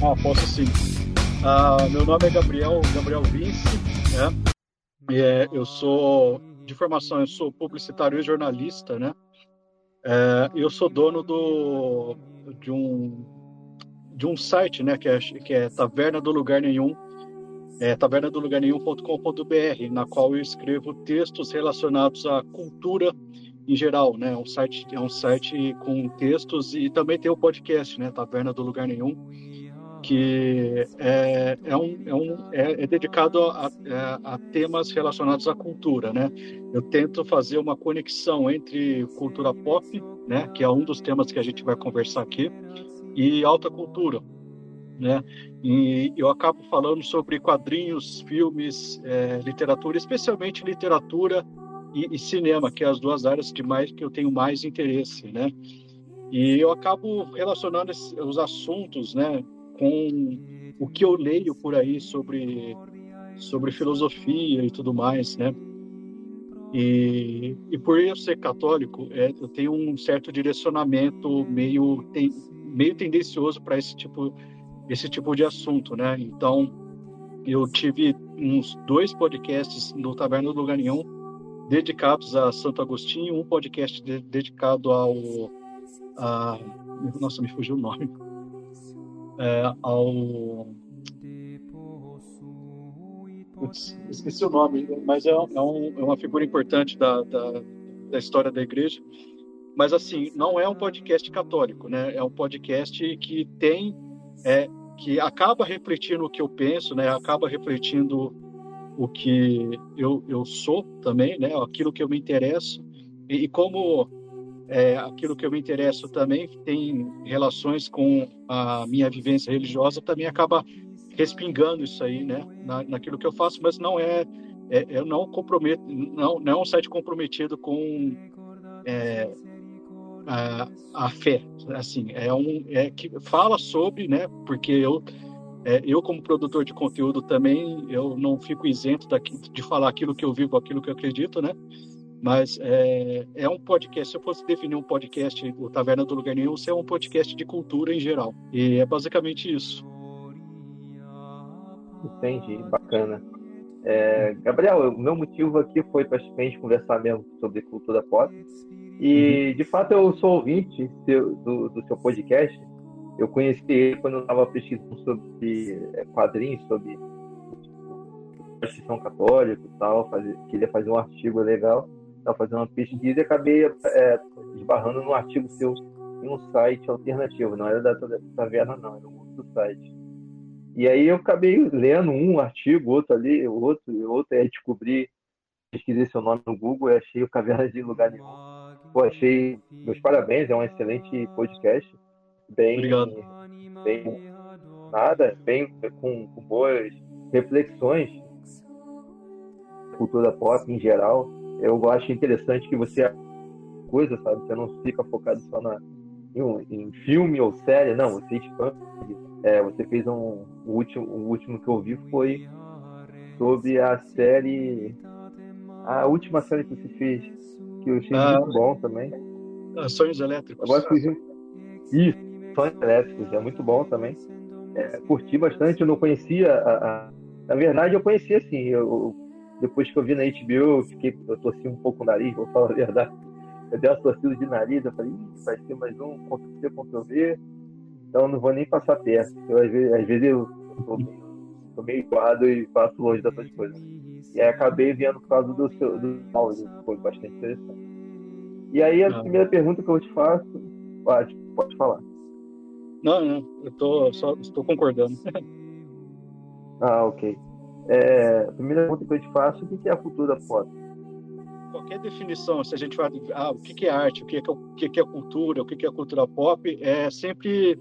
Ah, posso sim. Ah, meu nome é Gabriel, Gabriel Vince, né? E, é, eu sou, de formação, eu sou publicitário e jornalista, né? É, eu sou dono do, de, um, de um site, né? Que é, que é Taverna do Lugar Nenhum, é tavernadolugarnenhum.com.br, na qual eu escrevo textos relacionados à cultura em geral, né? Um site é um site com textos e também tem o podcast, né? Taverna do Lugar Nenhum, que é, é, um, é, um, é, é dedicado a, é, a, temas relacionados à cultura, né? Eu tento fazer uma conexão entre cultura pop, né? Que é um dos temas que a gente vai conversar aqui, e alta cultura, né? E eu acabo falando sobre quadrinhos, filmes, é, literatura, especialmente literatura e, e, cinema, que é as duas áreas de mais que eu tenho mais interesse, né? E eu acabo relacionando os assuntos, né, com o que eu leio por aí sobre sobre filosofia e tudo mais, né? E, e por eu ser católico, é, eu tenho um certo direcionamento meio meio tendencioso para esse tipo esse tipo de assunto, né? Então eu tive uns dois podcasts no Taverna do Nenhum dedicados a Santo Agostinho, um podcast de, dedicado ao. A, nossa, me fugiu o nome. É, ao. Putz, esqueci o nome, mas é, é, um, é uma figura importante da, da, da, história da igreja. Mas, assim, não é um podcast católico, né? É um podcast que tem. É, que acaba refletindo o que eu penso, né? Acaba refletindo o que eu, eu sou também, né? Aquilo que eu me interesso e, e como é, aquilo que eu me interesso também tem relações com a minha vivência religiosa, também acaba respingando isso aí, né? Na, naquilo que eu faço, mas não é, é eu não comprometo, não, não é um site comprometido com é, a, a fé, assim, é um é que fala sobre, né? Porque eu é, eu, como produtor de conteúdo também, eu não fico isento daqui, de falar aquilo que eu vivo, aquilo que eu acredito, né? Mas é, é, um podcast, se eu fosse definir um podcast, o Taverna do Lugar Nenhum, é um podcast de cultura em geral. E é basicamente isso. Entendi, bacana. É, Gabriel, o meu motivo aqui foi para a gente conversar mesmo sobre cultura pop. E, uhum. de fato, eu sou ouvinte do, do seu podcast eu conheci ele quando eu estava pesquisando sobre é, quadrinhos, sobre a instituição católica e tal, fazer, queria fazer um artigo legal, estava fazendo uma pesquisa e acabei é, esbarrando num artigo seu em um site alternativo, não era da Taverna não, era um outro site. E aí eu acabei lendo um artigo, outro ali, outro, outro, e aí descobri, pesquisei seu nome no Google e achei o Caverna de Lugar Nenhum. Pô, achei, meus parabéns, é um excelente podcast bem, Obrigado. bem nada, bem com, com boas reflexões cultura pop em geral. Eu acho interessante que você coisa, sabe? Você não fica focado só na em, em filme ou série, não. Você expande. É, você fez um o último, o último que eu vi foi sobre a série a última série que você fez que eu achei ah, muito bom também. Sonhos Elétricos. Agora fiz isso Sonhos Elétricos, é muito bom também. É, curti bastante, eu não conhecia a, a... Na verdade, eu conhecia assim, eu, depois que eu vi na HBO, eu, fiquei, eu torci um pouco o nariz, vou falar a verdade. Eu dei uma torcida de nariz, eu falei, vai ser mais um, Ctrl-C, Ctrl-V, então não vou nem passar perto. Eu, às vezes, às vezes eu tô meio, tô meio e passo longe dessas coisas. E aí acabei vendo por causa do seu do áudio, foi bastante interessante. E aí a ah. primeira pergunta que eu te faço, pode, pode falar. Não, não, eu tô, só estou concordando. ah, ok. É, a primeira pergunta que eu te faço, o que é a cultura pop? Qualquer definição, se a gente vai, ah, o que é arte, o que é, o que é cultura, o que é cultura pop, é sempre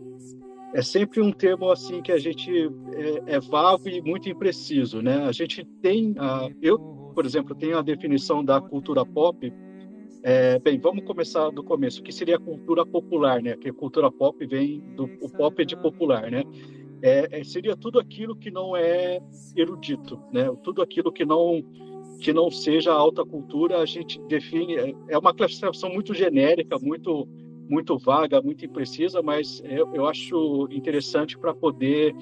é sempre um termo assim que a gente é, é vago e muito impreciso, né? A gente tem, ah, eu, por exemplo, tenho a definição da cultura pop é, bem, vamos começar do começo. O que seria cultura popular, né? Que cultura pop vem do o pop é de popular, né? É, é, seria tudo aquilo que não é erudito, né? Tudo aquilo que não que não seja alta cultura, a gente define é, é uma classificação muito genérica, muito muito vaga, muito imprecisa, mas eu, eu acho interessante para poder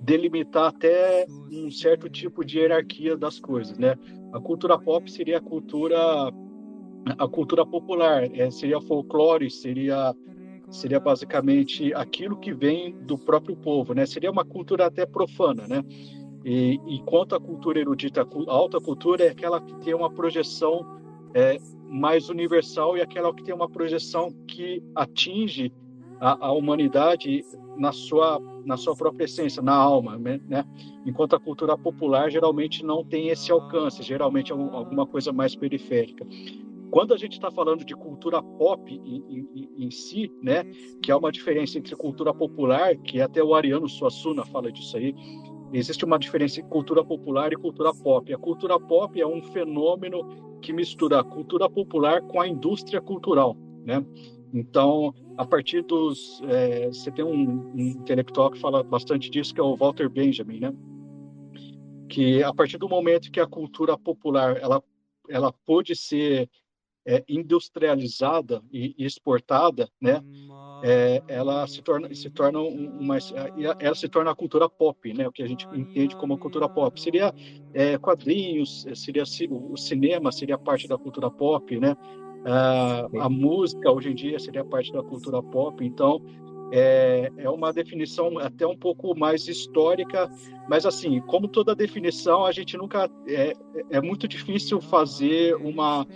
delimitar até um certo tipo de hierarquia das coisas, né? A cultura pop seria a cultura a cultura popular, é, seria folclore, seria seria basicamente aquilo que vem do próprio povo, né? Seria uma cultura até profana, né? E, enquanto a cultura erudita, a alta cultura é aquela que tem uma projeção é, mais universal e aquela que tem uma projeção que atinge a, a humanidade na sua na sua própria essência, na alma, né? Enquanto a cultura popular geralmente não tem esse alcance, geralmente é alguma coisa mais periférica. Quando a gente está falando de cultura pop em, em, em, si, né, que há uma diferença entre cultura popular, que até o Ariano Suassuna fala disso aí, existe uma diferença entre cultura popular e cultura pop. A cultura pop é um fenômeno que mistura a cultura popular com a indústria cultural, né? Então, a partir dos. É, você tem um, um, intelectual que fala bastante disso, que é o Walter Benjamin, né? Que a partir do momento que a cultura popular ela, ela pôde ser é, industrializada e, e, exportada, né? É, ela se torna se torna uma ela se torna a cultura pop, né? O que a gente entende como a cultura pop seria é, quadrinhos, seria o cinema seria parte da cultura pop, né? Ah, a música hoje em dia seria parte da cultura pop, então é, é uma definição até um pouco mais histórica, mas assim, como toda definição, a gente nunca é, é muito difícil fazer uma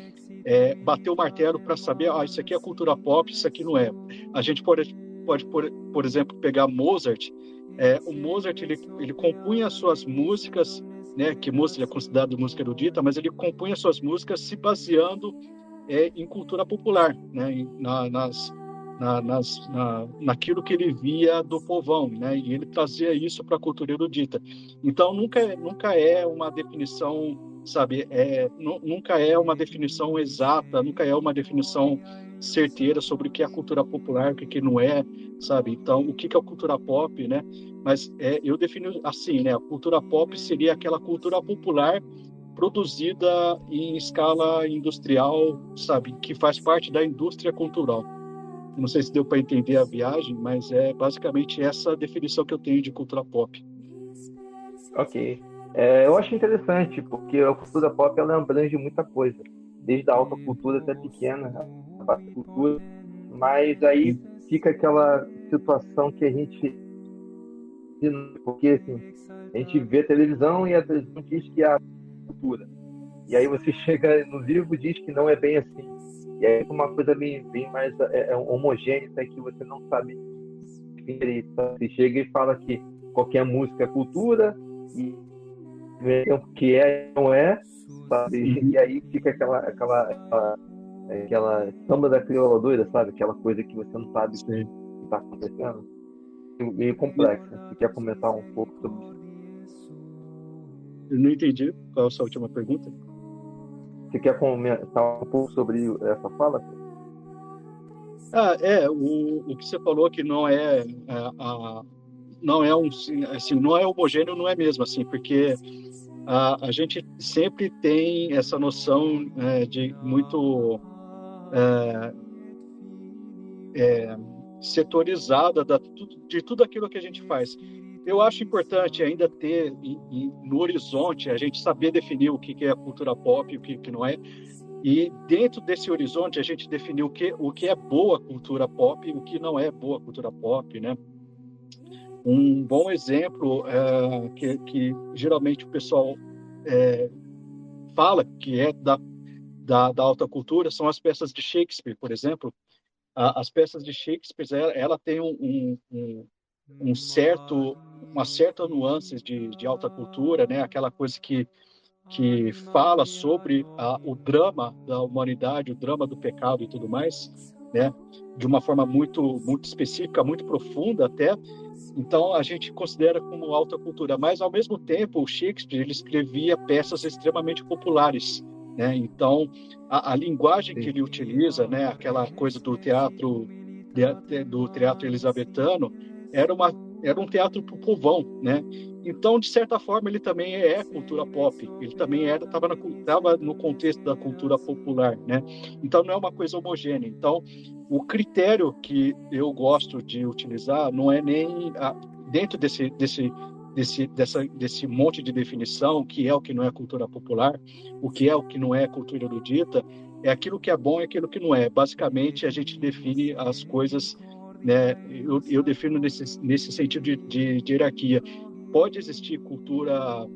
é, bater o martelo para saber, ah, isso aqui é cultura pop, isso aqui não é. A gente pode, pode por, por exemplo, pegar Mozart. É, o Mozart ele, ele compunha as suas músicas, né, que Mozart é considerado música erudita, mas ele compunha as suas músicas se baseando é, em cultura popular, né, na, nas, na, nas, na, naquilo que ele via do povão, né, e ele trazia isso para a cultura erudita. Então nunca nunca é uma definição, sabe, é, nunca é uma definição exata, nunca é uma definição certeira sobre o que é cultura popular, o que, que não é, sabe? Então o que, que é cultura pop, né? Mas é, eu defino assim, né? A cultura pop seria aquela cultura popular produzida em escala industrial, sabe, que faz parte da indústria cultural. não sei se deu para entender a viagem, mas é basicamente essa definição que eu tenho de cultura pop. Ok. É, eu acho interessante, porque a cultura pop ela abrange muita coisa, desde a alta cultura até pequena, a baixa cultura, mas aí fica aquela situação que a gente porque assim, a gente vê televisão e a televisão diz que a cultura. E aí você chega no livro e diz que não é bem assim. E aí uma coisa bem, bem mais é, é homogênea que você não sabe. Você chega e fala que qualquer música é cultura o que é não é, sabe? E aí fica aquela aquela aquela, aquela samba da crioula doida, sabe? Aquela coisa que você não sabe o que está acontecendo. Meio complexa. Você quer comentar um pouco sobre isso? Eu não entendi qual é a sua última pergunta. Você quer comentar um pouco sobre essa fala? Ah, é, o, o que você falou que não é, é a, não é um assim, não é homogêneo, não é mesmo assim, porque a, a gente sempre tem essa noção é, de muito é, é, setorizada da, de tudo aquilo que a gente faz eu acho importante ainda ter no horizonte a gente saber definir o que é cultura pop e o que, não é. E dentro desse horizonte a gente definir o que, o que é boa cultura pop e o que não é boa cultura pop, né? Um bom exemplo é, que, que, geralmente o pessoal é, fala que é da, da, da, alta cultura são as peças de Shakespeare, por exemplo. as peças de Shakespeare, ela, ela tem um, um, um certo uma certa nuances de, de alta cultura, né? Aquela coisa que que fala sobre a, o drama da humanidade, o drama do pecado e tudo mais, né? De uma forma muito muito específica, muito profunda até. Então a gente considera como alta cultura, mas ao mesmo tempo o Shakespeare ele escrevia peças extremamente populares, né? Então a, a linguagem que ele utiliza, né? Aquela coisa do teatro do teatro elisabetano era uma era um teatro para o povão, né? Então, de certa forma, ele também é cultura pop. Ele também era estava no contexto da cultura popular, né? Então, não é uma coisa homogênea. Então, o critério que eu gosto de utilizar não é nem a, dentro desse desse desse dessa, desse monte de definição que é o que não é cultura popular, o que é o que não é cultura erudita, é aquilo que é bom e aquilo que não é. Basicamente, a gente define as coisas né? Eu, eu defino nesse, nesse sentido de, de, de hierarquia. Pode existir cultura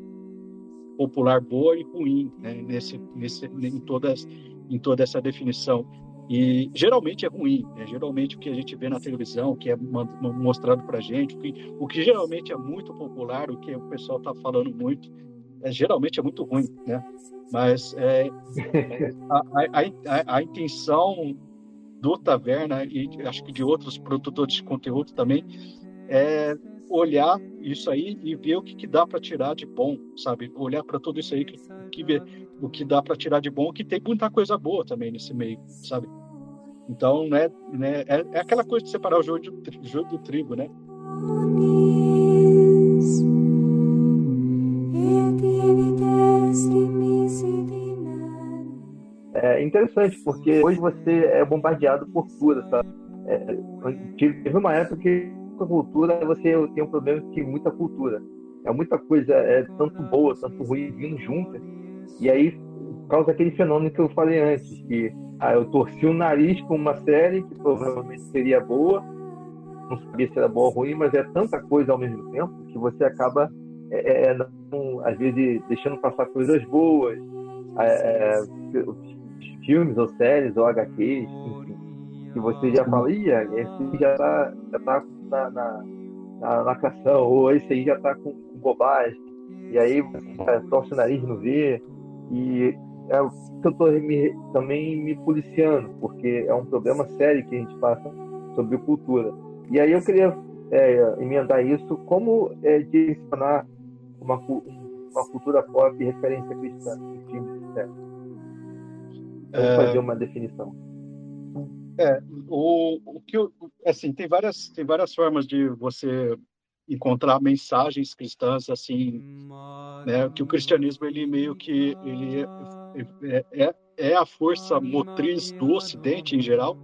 popular boa e ruim, né? nesse, nesse, em, todas, em toda essa definição. E geralmente é ruim, né? geralmente o que a gente vê na televisão, o que é mostrado para a gente, o que, o que geralmente é muito popular, o que o pessoal está falando muito, é, geralmente é muito ruim, né? Mas é, a, a, a, a intenção do Taverna e acho que de outros produtores de conteúdo também, é olhar isso aí e ver o que, que dá para tirar de bom, sabe? Olhar para tudo isso aí que, que ver o que dá para tirar de bom, que tem muita coisa boa também nesse meio, sabe? Então, né, né é, é aquela coisa de separar o jogo, de, jogo do trigo, né? É interessante, porque hoje você é bombardeado por cultura, sabe? É, teve uma época que a cultura você tem um problema que muita cultura. É muita coisa, é tanto boa, tanto ruim vindo junto. E aí causa aquele fenômeno que eu falei antes, que ah, eu torci o nariz com uma série que provavelmente seria boa, não sabia se era boa ou ruim, mas é tanta coisa ao mesmo tempo que você acaba, é, é não, às vezes, deixando passar coisas boas. É, é filmes ou séries ou HQs, enfim, que você já fala, ih, esse já tá, já tá na, na, na lacração, ou esse aí já tá com, com bobagem, e aí você torce o nariz no ver, e é eu tô me, também me policiando, porque é um problema sério que a gente passa sobre cultura. E aí eu queria é, emendar isso, como é, direcionar uma, uma cultura pop referência cristã em filmes e séries. Vamos é... fazer uma definição. É, o, o que assim tem várias tem várias formas de você encontrar mensagens cristãs assim, né? Que o cristianismo ele meio que ele é, é, é a força motriz do Ocidente em geral.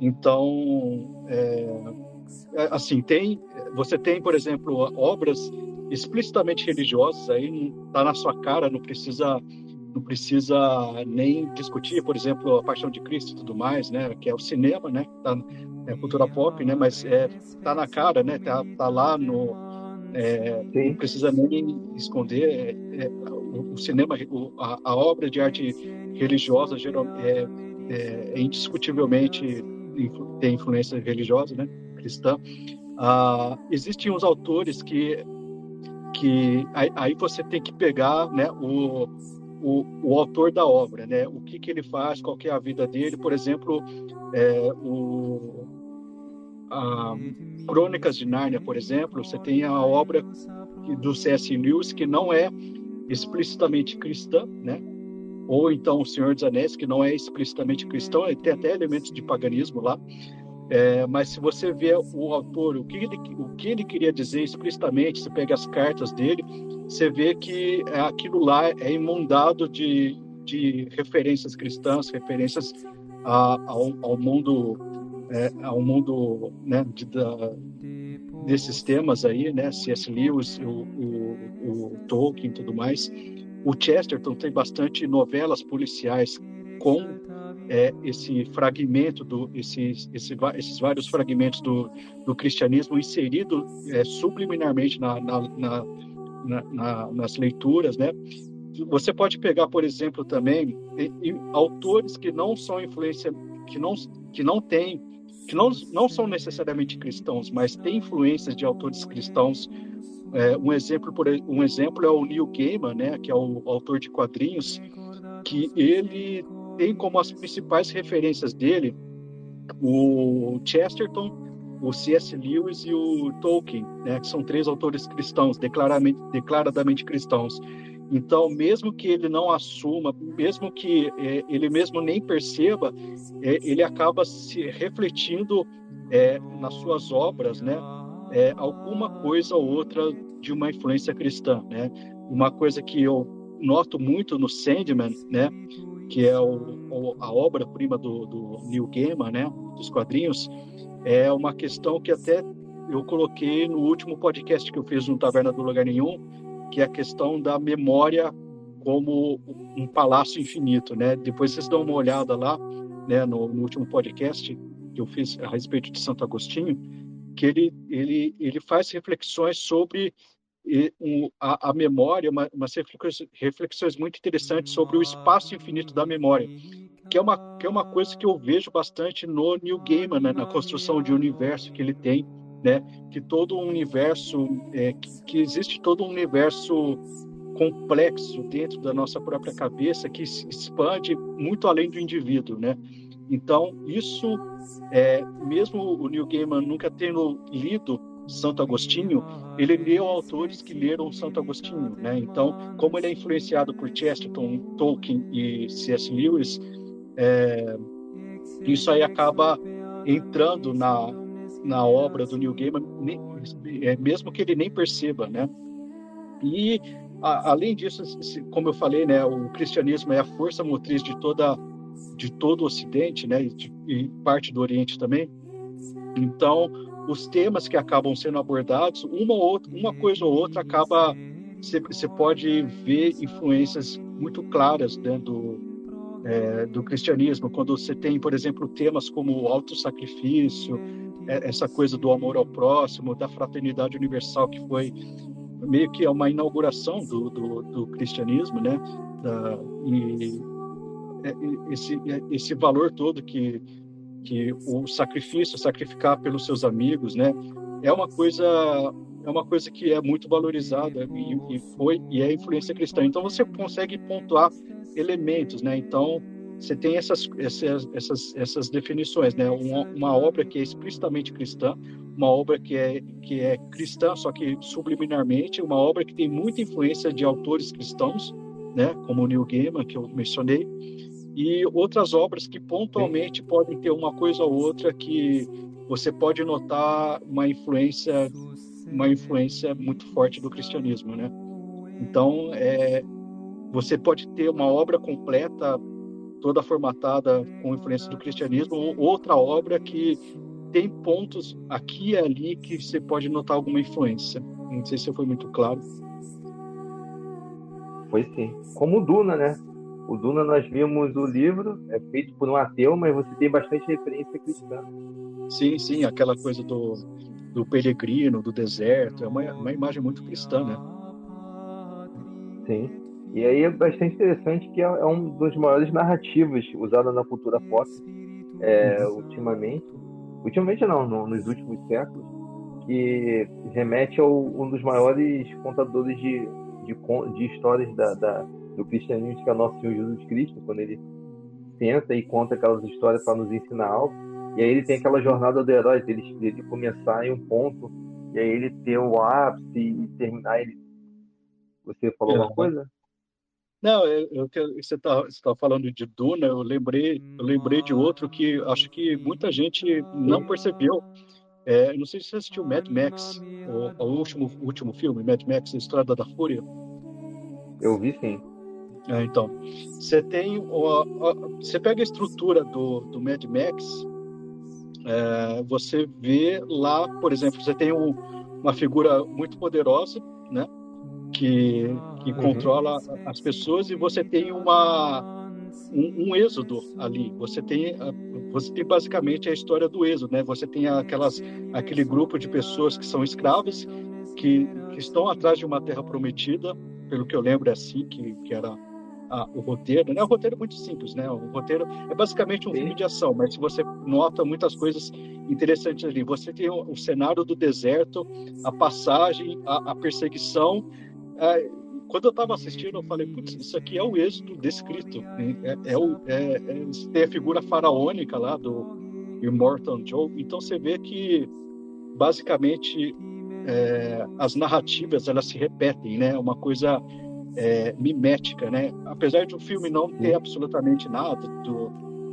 Então, é, é assim tem você tem por exemplo obras explicitamente religiosas aí tá na sua cara, não precisa não precisa nem discutir, por exemplo, a Paixão de Cristo e tudo mais, né? Que é o cinema, né? Tá, é cultura pop, né? Mas é, tá na cara, né? Tá, tá lá no é, não precisa nem esconder. É, é, o, o, cinema, o, a, a, obra de arte religiosa geral, é, é, é indiscutivelmente tem influência religiosa, né? Cristã. Ah, existem uns autores que que aí, aí você tem que pegar, né? O o, o autor da obra, né? O que, que ele faz, qual é a vida dele. Por exemplo, é, o, a Crônicas de Nárnia, por exemplo, você tem a obra do C.S. Lewis que não é explicitamente cristã, né? Ou então o Senhor dos Anéis, que não é explicitamente cristão, tem até elementos de paganismo lá. É, mas se você vê o autor, o que, ele, o que ele queria dizer explicitamente, você pega as cartas dele, você vê que aquilo lá é imundado de, de referências cristãs, referências a, ao, ao, mundo, é, ao mundo né, de, da, desses temas aí, né, C.S. Lewis, o, o, o Tolkien e tudo mais. O Chesterton tem bastante novelas policiais com é, esse fragmento do esses, esse, esses vários fragmentos do, do cristianismo inserido é, subliminarmente na, na, na, na, nas leituras, né? Você pode pegar, por exemplo, também autores que não são influência, que não que não têm, que não, não são necessariamente cristãos, mas têm influências de autores cristãos. É, um exemplo, por um exemplo é o Neil Gaiman, né? Que é o autor de quadrinhos, que ele tem como as principais referências dele o Chesterton, o C.S. Lewis e o Tolkien, né, que são três autores cristãos, declaradamente, declaradamente cristãos. Então, mesmo que ele não assuma, mesmo que é, ele mesmo nem perceba, é, ele acaba se refletindo é, nas suas obras, né, é, alguma coisa ou outra de uma influência cristã, né? Uma coisa que eu noto muito no Sandman, né? Que é o, o, a obra-prima do, do Neil Gaiman, né? Dos quadrinhos, é uma questão que até eu coloquei no último podcast que eu fiz no Taverna do Lugar Nenhum, que é a questão da memória como um palácio infinito, né? Depois vocês dão uma olhada lá, né? No, no último podcast que eu fiz a respeito de Santo Agostinho, que ele ele ele faz reflexões sobre um, a, a, memória, uma, umas reflexões muito interessantes sobre o espaço infinito da memória, que é uma que é uma coisa que eu vejo bastante no New Gaiman, né? na construção de universo que ele tem, né? Que todo o universo, é, que, que existe todo um universo complexo dentro da nossa própria cabeça que se expande muito além do indivíduo, né? Então, isso, é, mesmo o Neil Gaiman nunca tendo lido Santo Agostinho, ele leu autores que leram Santo Agostinho, né? Então, como ele é influenciado por Chesterton, Tolkien e C.S. Lewis, é, isso aí acaba entrando na, na obra do Neil Gaiman, nem, é, mesmo que ele nem perceba, né? E a, além disso, como eu falei, né, o cristianismo é a força motriz de toda de todo o Ocidente, né, e, de, e parte do Oriente também. Então, os temas que acabam sendo abordados, uma, ou outra, uma coisa ou outra acaba. Você pode ver influências muito claras né, do, é, do cristianismo, quando você tem, por exemplo, temas como o autossacrifício, é, essa coisa do amor ao próximo, da fraternidade universal, que foi meio que uma inauguração do, do, do cristianismo, né? Da, e é, esse, é, esse valor todo que, que o sacrifício, sacrificar pelos seus amigos, né? É uma coisa é uma coisa que é muito valorizada e, e foi e é influência cristã. Então você consegue pontuar elementos, né? Então você tem essas essas essas, essas definições, né? Uma, uma obra que é explicitamente cristã, uma obra que é que é cristã, só que subliminarmente, uma obra que tem muita influência de autores cristãos, né? Como o Neil Gaiman que eu mencionei e outras obras que pontualmente podem ter uma coisa ou outra que você pode notar uma influência uma influência muito forte do cristianismo, né? Então, é, você pode ter uma obra completa, toda formatada com influência do cristianismo, ou outra obra que tem pontos aqui e ali que você pode notar alguma influência. Não sei se foi muito claro. Foi sim. Como Duna, né? O Duna, nós vimos o livro, é feito por um ateu, mas você tem bastante referência cristã. Sim, sim, aquela coisa do, do peregrino, do deserto, é uma, uma imagem muito cristã, né? Sim. E aí é bastante interessante que é, é um dos maiores narrativas usadas na cultura pop é, uhum. ultimamente. Ultimamente não, no, nos últimos séculos, que remete a um dos maiores contadores de, de, de histórias da, da do cristianismo, que é o nosso Senhor Jesus Cristo, quando ele senta e conta aquelas histórias para nos ensinar algo. E aí ele tem aquela jornada do herói, dele, dele começar em um ponto, e aí ele ter o ápice e terminar ele. Você falou alguma coisa? Não, eu, eu, você está tá falando de Duna, eu lembrei, eu lembrei de outro que acho que muita gente não percebeu. É, não sei se você assistiu Mad Max, o, o último, último filme, Mad Max, a Estrada da Fúria. Eu vi sim. É, então, você tem, você pega a estrutura do, do Mad Max, é, você vê lá, por exemplo, você tem um, uma figura muito poderosa, né, que, que uhum. controla as pessoas e você tem uma um, um, êxodo ali. Você tem você tem basicamente a história do êxodo, né? Você tem aquelas aquele grupo de pessoas que são escravas que, que estão atrás de uma terra prometida, pelo que eu lembro é assim que, que era a, o roteiro, né? O roteiro é muito simples, né? O roteiro é basicamente um Sim. filme de ação, mas se você nota muitas coisas interessantes ali, você tem o, o cenário do deserto, a passagem, a, a perseguição. É, quando eu estava assistindo, eu falei, putz, isso aqui é o êxito descrito. É, é, o, é, é, tem a figura faraônica lá do Immortal Joe. Então você vê que basicamente é, as narrativas elas se repetem, né? Uma coisa é, mimética, né? Apesar de o filme não ter absolutamente nada do,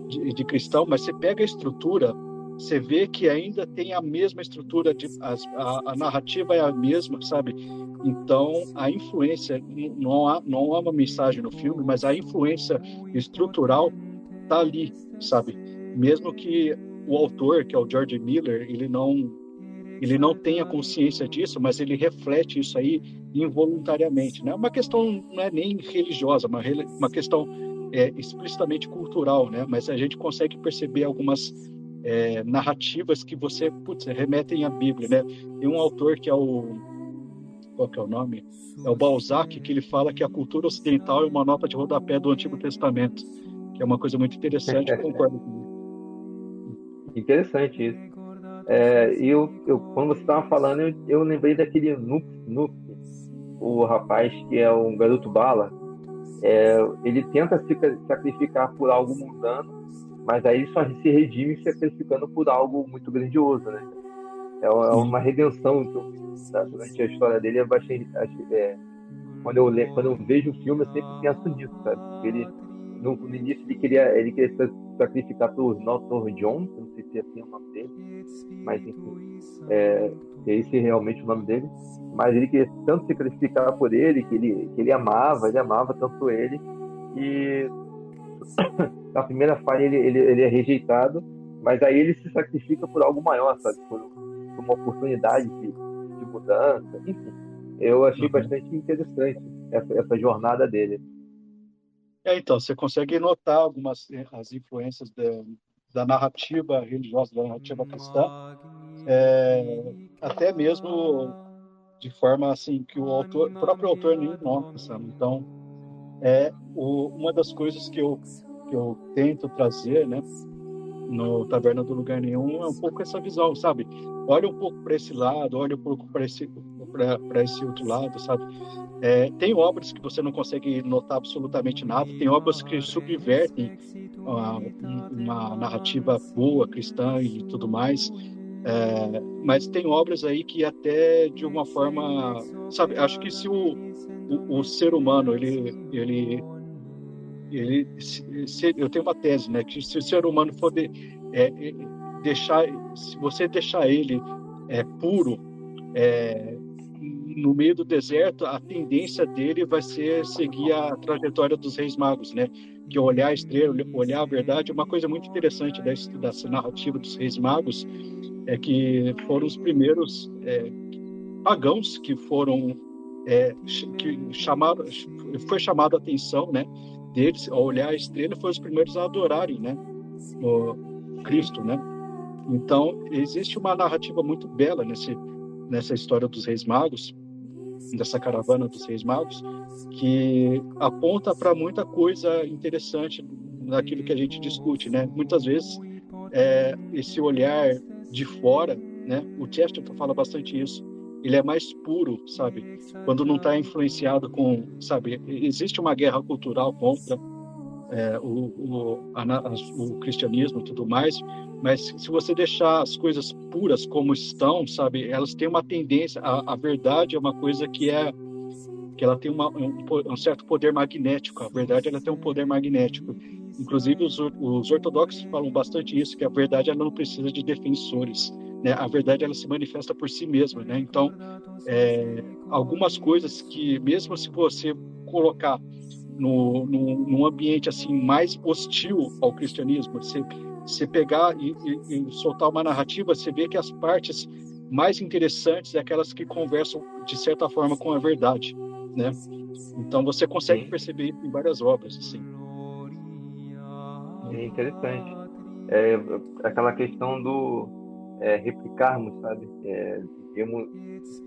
de, de, cristão, mas você pega a estrutura você vê que ainda tem a mesma estrutura, de, a, a, a narrativa é a mesma, sabe? Então, a influência, não há, não há uma mensagem no filme, mas a influência estrutural tá ali, sabe? Mesmo que o autor, que é o George Miller, ele não ele não tenha consciência disso, mas ele reflete isso aí involuntariamente, né? Uma questão não é nem religiosa, uma uma questão é, explicitamente cultural, né? Mas a gente consegue perceber algumas é, narrativas que você putz, remetem à Bíblia, né? Tem um autor que é o qual que é o nome? É o Balzac que ele fala que a cultura ocidental é uma nota de rodapé do Antigo Testamento, que é uma coisa muito interessante. eu concordo com isso. Interessante isso. É, eu, eu, quando você estava falando, eu, eu, lembrei daquele Nup, Nup, o rapaz que é um garoto bala. É, ele tenta se sacrificar por algo mundano, mas aí só se redime se sacrificando por algo muito grandioso, né? É, é uma redenção então, durante a história dele. É bastante, é, quando, eu, quando eu vejo o filme, eu sempre penso nisso, sabe? Porque ele, no, no início, ele queria, ele queria sacrificar por Norton John, não sei se é assim o nome dele, mas enfim, é, esse é realmente o nome dele. Mas ele queria tanto se sacrificar por ele, que ele, que ele amava, ele amava tanto ele, e na primeira falha ele, ele, ele é rejeitado, mas aí ele se sacrifica por algo maior, sabe? Por, por uma oportunidade de, de, mudança, enfim. Eu achei uhum. bastante interessante essa, essa jornada dele. É, então, você consegue notar algumas eh, as influências da, da narrativa religiosa, da narrativa cristã, é, até mesmo de forma assim que o autor, o próprio autor nem nota? Então, é o, uma das coisas que eu que eu tento trazer, né, no Taverna do Lugar Nenhum é um pouco essa visão, sabe? Olha um pouco para esse lado, olha um pouco para esse para esse outro lado, sabe? É, tem obras que você não consegue notar absolutamente nada, tem obras que subvertem uh, uma narrativa boa, cristã e tudo mais, é, mas tem obras aí que até de uma forma, sabe? Acho que se o, o, o ser humano ele ele ele se, se, eu tenho uma tese, né, que se o ser humano for de, é, é deixar, se você deixar ele é, puro é, no meio do deserto, a tendência dele vai ser seguir a trajetória dos reis magos, né? Que é olhar a estrela, olhar a verdade. Uma coisa muito interessante dessa, dessa narrativa dos reis magos é que foram os primeiros é, pagãos que foram é, que chamaram, foi chamado a atenção, né? deles, ao olhar a estrela, foram os primeiros a adorarem, né? O Cristo, né? Então, existe uma narrativa muito bela nesse, nessa história dos Reis Magos, dessa caravana dos Reis Magos, que aponta para muita coisa interessante naquilo que a gente discute, né? Muitas vezes, é, esse olhar de fora, né? O Chesterton fala bastante isso ele é mais puro, sabe? Quando não está influenciado com, sabe? Existe uma guerra cultural contra é, o, o, a, o cristianismo e tudo mais, mas se você deixar as coisas puras como estão, sabe? Elas têm uma tendência, a, a verdade é uma coisa que é que ela tem uma, um, um, certo poder magnético. A verdade ela tem um poder magnético. Inclusive os, os ortodoxos falam bastante isso, que a verdade ela não precisa de defensores né? A verdade ela se manifesta por si mesma, né? Então, é, algumas coisas que mesmo se você colocar no, no, num ambiente assim mais hostil ao cristianismo, você, você pegar e, e, e soltar uma narrativa, você vê que as partes mais interessantes é aquelas que conversam de certa forma com a verdade, né? Então você consegue perceber isso em várias obras, assim. É interessante. É, aquela questão do é, replicarmos, sabe? É,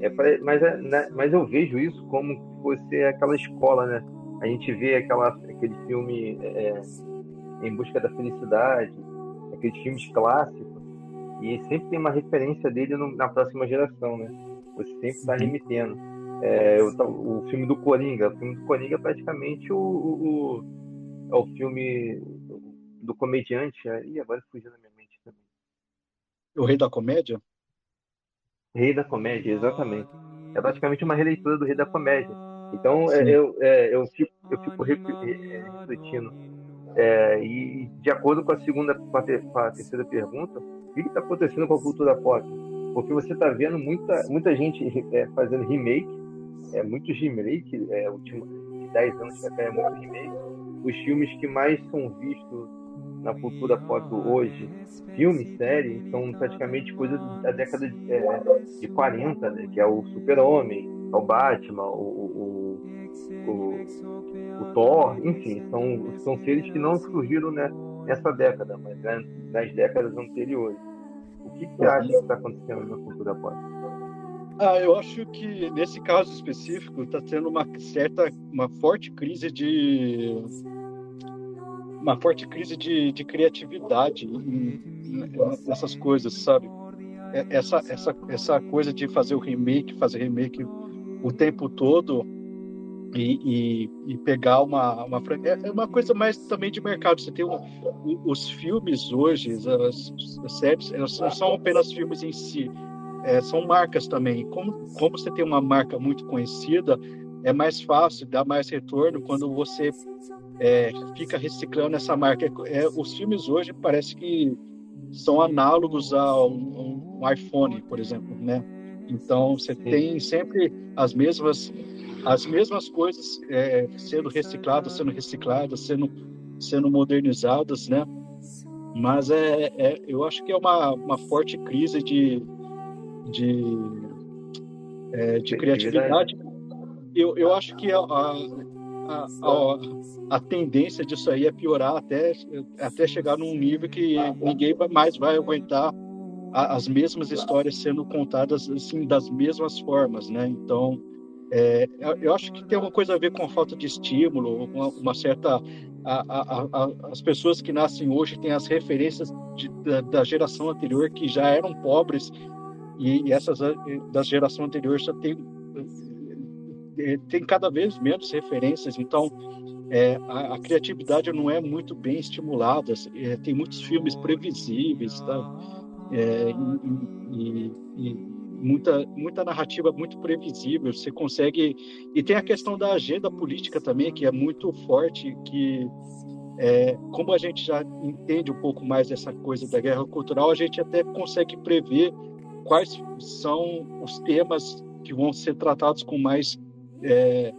é, mas, é, né, mas eu vejo isso como se fosse aquela escola, né? A gente vê aquela, aquele filme é, Em Busca da Felicidade, aqueles filmes clássicos, e sempre tem uma referência dele no, na próxima geração, né? Você sempre está remetendo. É, o, o, filme do Coringa, o filme do Coringa é praticamente o, o, o é o filme do comediante. Ih, agora fugiu na minha o Rei da Comédia? Rei da Comédia, exatamente. É praticamente uma releitura do Rei da Comédia. Então, é, eu, é, eu fico, eu fico refletindo. É, e de acordo com a segunda, com a, terceira pergunta, o que está acontecendo com a cultura pop? Porque você está vendo muita, muita gente é, fazendo remake, é, muitos remake, é, último, de 10 anos para cá é muito remake. Os filmes que mais são vistos na cultura pop hoje, filme, série, são praticamente coisas da década de, é, de 40, né? que é o Super-Homem, é o Batman, o, o, o, o, Thor, enfim, são, são seres que não surgiram né, nessa década, mas né, nas décadas anteriores. O que você acha que está acontecendo na cultura pop? Ah, eu acho que nesse caso específico está tendo uma certa, uma forte crise de uma forte crise de, de criatividade nessas coisas, sabe? Essa, essa, essa coisa de fazer o remake, fazer remake o tempo todo e, e, e pegar uma, uma é, é uma coisa mais também de mercado. Você tem um, os filmes hoje, as, as séries, elas não são apenas filmes em si, é, são marcas também. Como, como você tem uma marca muito conhecida, é mais fácil, dá mais retorno quando você é, fica reciclando essa marca. É, os filmes hoje parece que são análogos a um, um iPhone, por exemplo, né? Então você tem sempre as mesmas as mesmas coisas é, sendo recicladas, sendo recicladas, sendo sendo modernizadas, né? Mas é, é eu acho que é uma, uma forte crise de de, é, de criatividade. Eu, eu acho que a, a, a, a, tendência disso aí é piorar até, até chegar num nível que ninguém mais vai aguentar as mesmas histórias sendo contadas assim das mesmas formas, né? Então, é, eu acho que tem alguma coisa a ver com a falta de estímulo, uma, uma certa a, a, a, as pessoas que nascem hoje têm as referências de, da, da, geração anterior que já eram pobres e, essas da geração anterior já tem é, tem cada vez menos referências, então é, a, criatividade não é muito bem estimulada. É, tem muitos filmes previsíveis, tá? É, e, e, muita, muita narrativa muito previsível. Você consegue. E tem a questão da agenda política também, que é muito forte, que. É, como a gente já entende um pouco mais essa coisa da guerra cultural, a gente até consegue prever quais são os temas que vão ser tratados com mais é,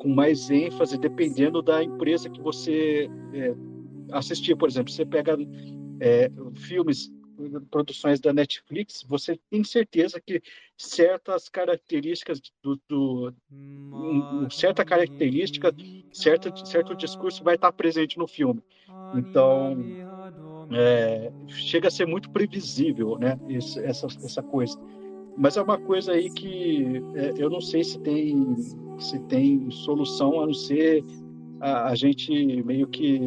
com mais ênfase, dependendo da empresa que você é, assistir. Por exemplo, você pega é, filmes, produções da Netflix, você tem certeza que certas características do, do um, certa característica, certo, certo discurso vai estar presente no filme. Então, é, chega a ser muito previsível, né? Essa, essa coisa. Mas é uma coisa aí que é, eu não sei se tem, se tem solução a não ser a, a gente meio que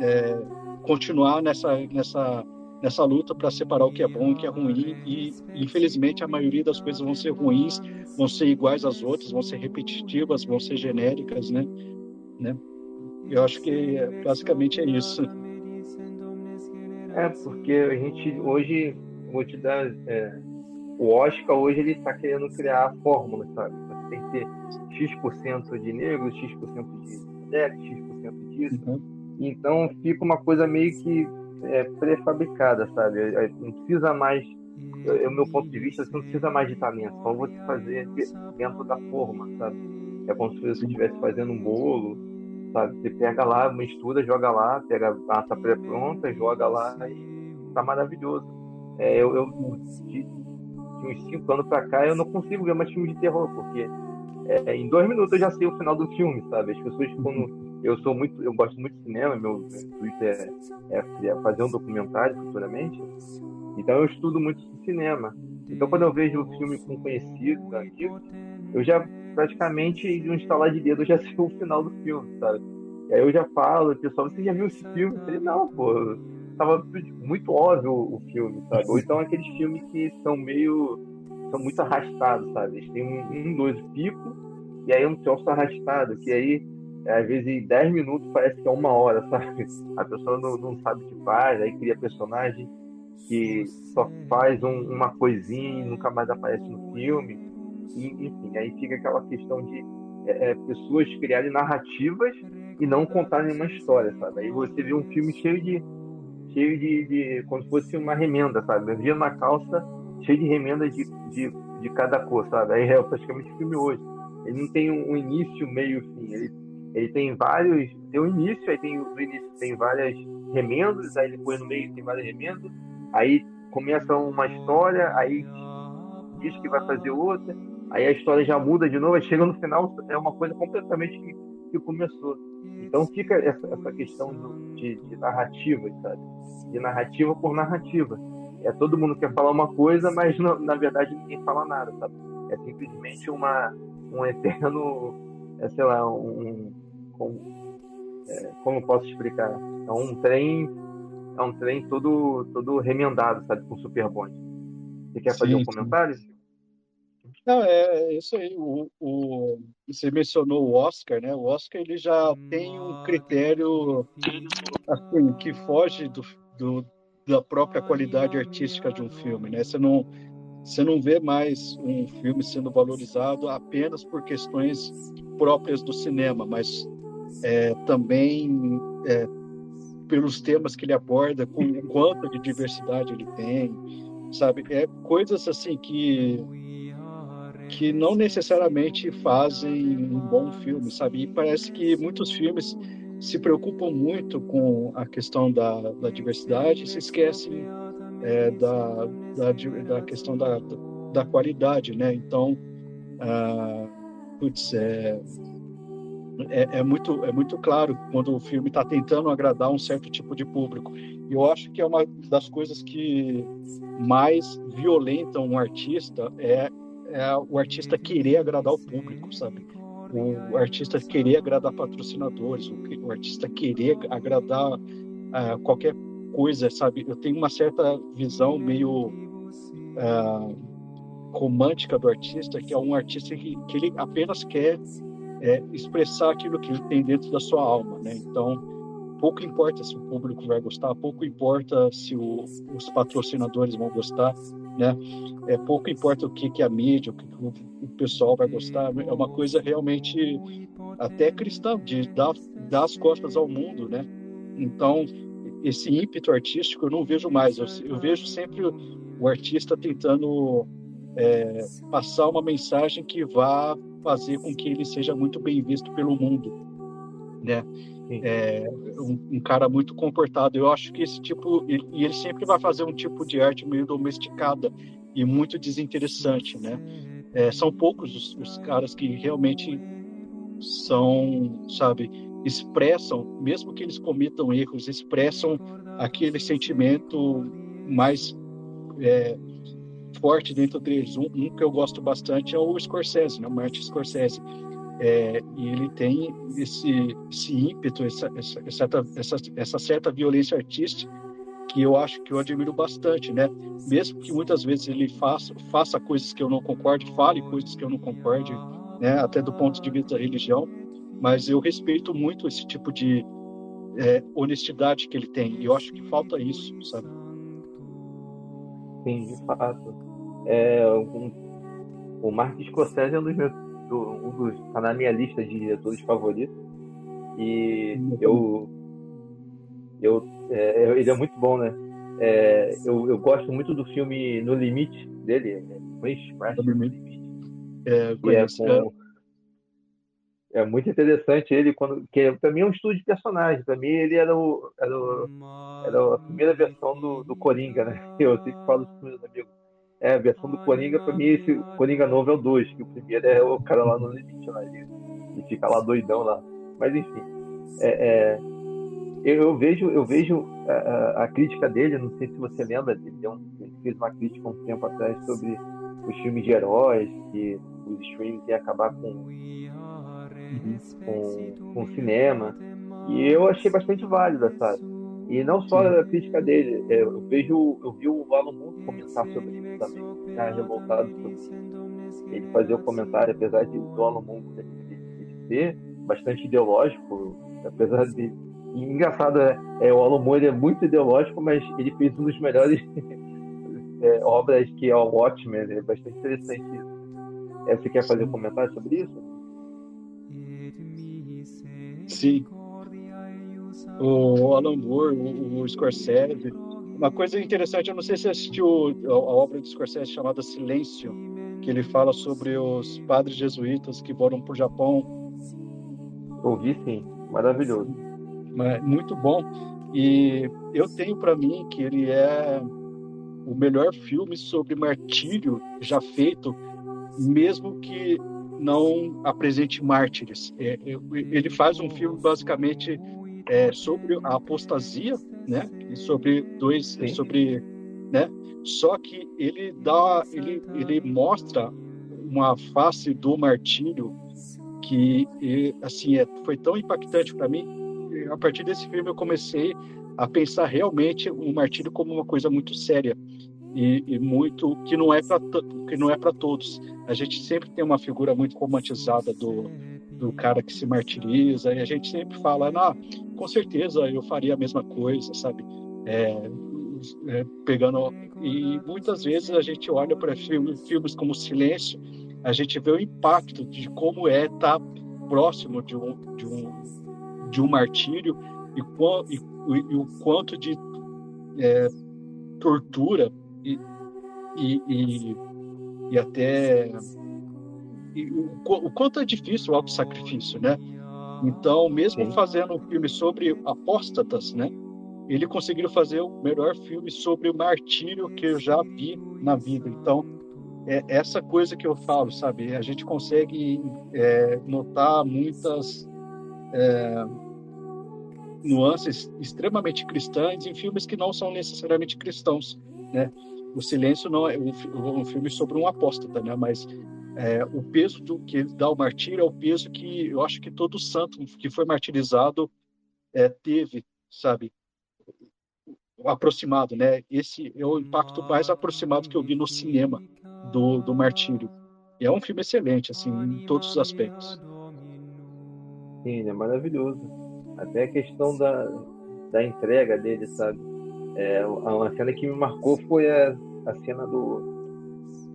é, continuar nessa, nessa, nessa luta para separar o que é bom e o que é ruim. E, infelizmente, a maioria das coisas vão ser ruins, vão ser iguais às outras, vão ser repetitivas, vão ser genéricas, né? né? Eu acho que basicamente é isso. É, porque a gente hoje, vou te dar é, o Oscar hoje ele está querendo criar a fórmula, sabe? Você tem que ter X% de negros, X% de mulheres, X% disso. Uhum. Então fica uma coisa meio que é, prefabricada, sabe? É, é, não precisa mais, é o meu ponto de vista, você não precisa mais de talento, só você fazer dentro da forma, sabe? É como se você estivesse fazendo um bolo, sabe? Você pega lá, mistura, joga lá, pega a massa pré-pronta, joga lá e tá maravilhoso. É, eu, eu de uns 5 anos pra cá, eu não consigo ver mais filme de terror, porque é, em dois minutos eu já sei o final do filme, sabe? As pessoas, quando. Eu sou muito. Eu gosto muito de cinema, meu intuito é, é, é fazer um documentário futuramente. Então eu estudo muito cinema. Então quando eu vejo um filme com conhecidos, amigos, eu já praticamente, de um instalar de dedo, eu já sei o final do filme, sabe? E aí eu já falo, pessoal, você já viu esse filme? Eu falei, não, pô, tava muito óbvio o filme, sabe? Ou então aqueles filmes que são meio. são muito arrastados, sabe? Eles têm um, um dois picos, e aí um troço arrastado, que aí, às vezes, em 10 minutos parece que é uma hora, sabe? A pessoa não, não sabe o que faz, aí cria personagem que só faz um, uma coisinha e nunca mais aparece no filme. E, enfim, aí fica aquela questão de é, é pessoas criarem narrativas e não contarem uma história, sabe? Aí você vê um filme cheio de cheio de, de como se fosse uma remenda, sabe? Eu via uma calça cheia de remenda de, de, de cada cor, sabe? Aí é praticamente filme hoje. Ele não tem um, início, meio, fim. Ele, ele tem vários. Tem um início, aí tem no início tem várias remendas, aí depois no meio tem várias remendas, aí começa uma história, aí diz que vai fazer outra, aí a história já muda de novo, aí chega no final, é uma coisa completamente que, que começou. Então fica essa, essa questão de, de narrativa, sabe? De narrativa por narrativa. É todo mundo quer falar uma coisa, mas na, na verdade ninguém fala nada, sabe? É simplesmente uma, um eterno, é, sei lá, um, um é, como posso explicar? É um trem, é um trem todo, todo remendado, sabe, com super bonde. Você quer fazer sim, um comentário? Não, é, é isso aí. O, o, você mencionou o Oscar, né? O Oscar ele já tem um critério assim, que foge do, do, da própria qualidade artística de um filme, né? Você não, você não vê mais um filme sendo valorizado apenas por questões próprias do cinema, mas é, também é, pelos temas que ele aborda, com o quanto de diversidade ele tem, sabe? É coisas assim que que não necessariamente fazem um bom filme, sabe? E parece que muitos filmes se preocupam muito com a questão da, da diversidade e se esquecem é, da, da, da, questão da, da qualidade, né? Então, ah, putz, é, é, é, muito, é muito claro quando o filme está tentando agradar um certo tipo de público. E eu acho que é uma das coisas que mais violentam um artista é, é o artista querer agradar o público, sabe? O, artista querer agradar patrocinadores, o, o artista querer agradar uh, qualquer coisa, sabe? Eu tenho uma certa visão meio uh, romântica do artista, que é um artista que, que ele apenas quer é, expressar aquilo que tem dentro da sua alma, né? Então, pouco importa se o público vai gostar, pouco importa se o, os patrocinadores vão gostar, né? É pouco importa o que que a mídia, o que o, pessoal vai gostar. É uma coisa realmente até cristã de dar, dar as costas ao mundo, né? Então, esse ímpeto artístico eu não vejo mais. Eu, eu vejo sempre o, o artista tentando é, passar uma mensagem que vá fazer com que ele seja muito bem visto pelo mundo, né? É um, um, cara muito comportado. Eu acho que esse tipo e ele, ele sempre vai fazer um tipo de arte meio domesticada e muito desinteressante, né? É, são poucos os, os caras que realmente são, sabe, expressam, mesmo que eles cometam erros, expressam aquele sentimento mais é, forte dentro deles. Um, um, que eu gosto bastante é o Scorsese, né? o Martin Scorsese. É, e ele tem esse, esse ímpeto, essa, essa, essa, essa certa violência artística que eu acho que eu admiro bastante, né? Mesmo que muitas vezes ele faça, faça coisas que eu não concorde, fale coisas que eu não concorde, né? Até do ponto de vista da religião, mas eu respeito muito esse tipo de é, honestidade que ele tem. E eu acho que falta isso, sabe? Sim, de fato. É, um, o Martin Scorsese é um dos meus, um dos, tá na minha lista de diretores favoritos. E eu, eu, é, ele é muito bom, né? É, eu, eu gosto muito do filme No Limite dele, né? Crash No Limite. É, é, com, é muito interessante ele quando que para mim é um estudo de personagem para mim ele era o, era, o, era a primeira versão do, do Coringa né eu sempre falo isso com meus amigos é, a versão do Coringa, pra mim, esse Coringa novo é o 2, que o primeiro é o cara lá no limite, lá, ele, ele fica lá doidão lá. Mas enfim, é, é, eu, eu, vejo, eu vejo a, a, crítica dele, não sei se você lembra, ele, um, ele fez uma crítica um tempo atrás sobre os filmes de heróis, que os streams iam acabar com, com, com o cinema. E eu achei bastante válida, sabe? E não só a crítica dele, é, eu vejo, eu vi o Alan Moore comentar sobre também, ficar revoltado sobre isso. Ele fazia o comentário, apesar de do Alan Moore ser bastante ideológico, apesar de e engraçado é, é o Alan Moore é muito ideológico, mas ele fez um dos melhores é, obras que é o Watchmen, é bastante interessante isso. É, você quer fazer um comentário sobre isso? Sim. o Alan Moore, o, o Scorsese. Uma coisa interessante, eu não sei se assistiu a, a obra do Scorsese chamada Silêncio, que ele fala sobre os padres jesuítas que foram para o Japão. Ouvi sim, maravilhoso. Muito bom. E eu tenho para mim que ele é o melhor filme sobre martírio já feito, mesmo que não apresente mártires. É, é, ele faz um filme basicamente é, sobre a apostasia, né? E sobre dois, Sim. sobre, né? Só que ele dá, ele, ele mostra uma face do martírio que, assim, é, foi tão impactante para mim. A partir desse filme eu comecei a pensar realmente o martírio como uma coisa muito séria e, e muito que não é para que não é para todos. A gente sempre tem uma figura muito romantizada do, do cara que se martiriza e a gente sempre fala, ah, com certeza eu faria a mesma coisa, sabe? É, é, pegando e muitas vezes a gente olha para filmes, filmes como Silêncio, a gente vê o impacto de como é estar tá próximo de um de um de um martírio e, e, e o quanto de é, tortura e, e, e até e o, o, quanto é difícil o auto-sacrifício, né? Então, mesmo Sim. fazendo um filme sobre apóstatas, né? Ele conseguiu fazer o melhor filme sobre o martírio que eu já vi na vida. Então, é essa coisa que eu falo, sabe? A gente consegue é, notar muitas é, nuances extremamente cristãs em filmes que não são necessariamente cristãos, né? O Silêncio não é um, um filme sobre um apóstata, né? Mas é, o peso do que ele dá ao martírio é o peso que eu acho que todo santo que foi martirizado é, teve, sabe? Aproximado, né? Esse é o impacto mais aproximado que eu vi no cinema do, do martírio. E é um filme excelente, assim, em todos os aspectos. Sim, é maravilhoso. Até a questão da, da entrega dele, sabe? É, uma cena que me marcou foi a, a cena do,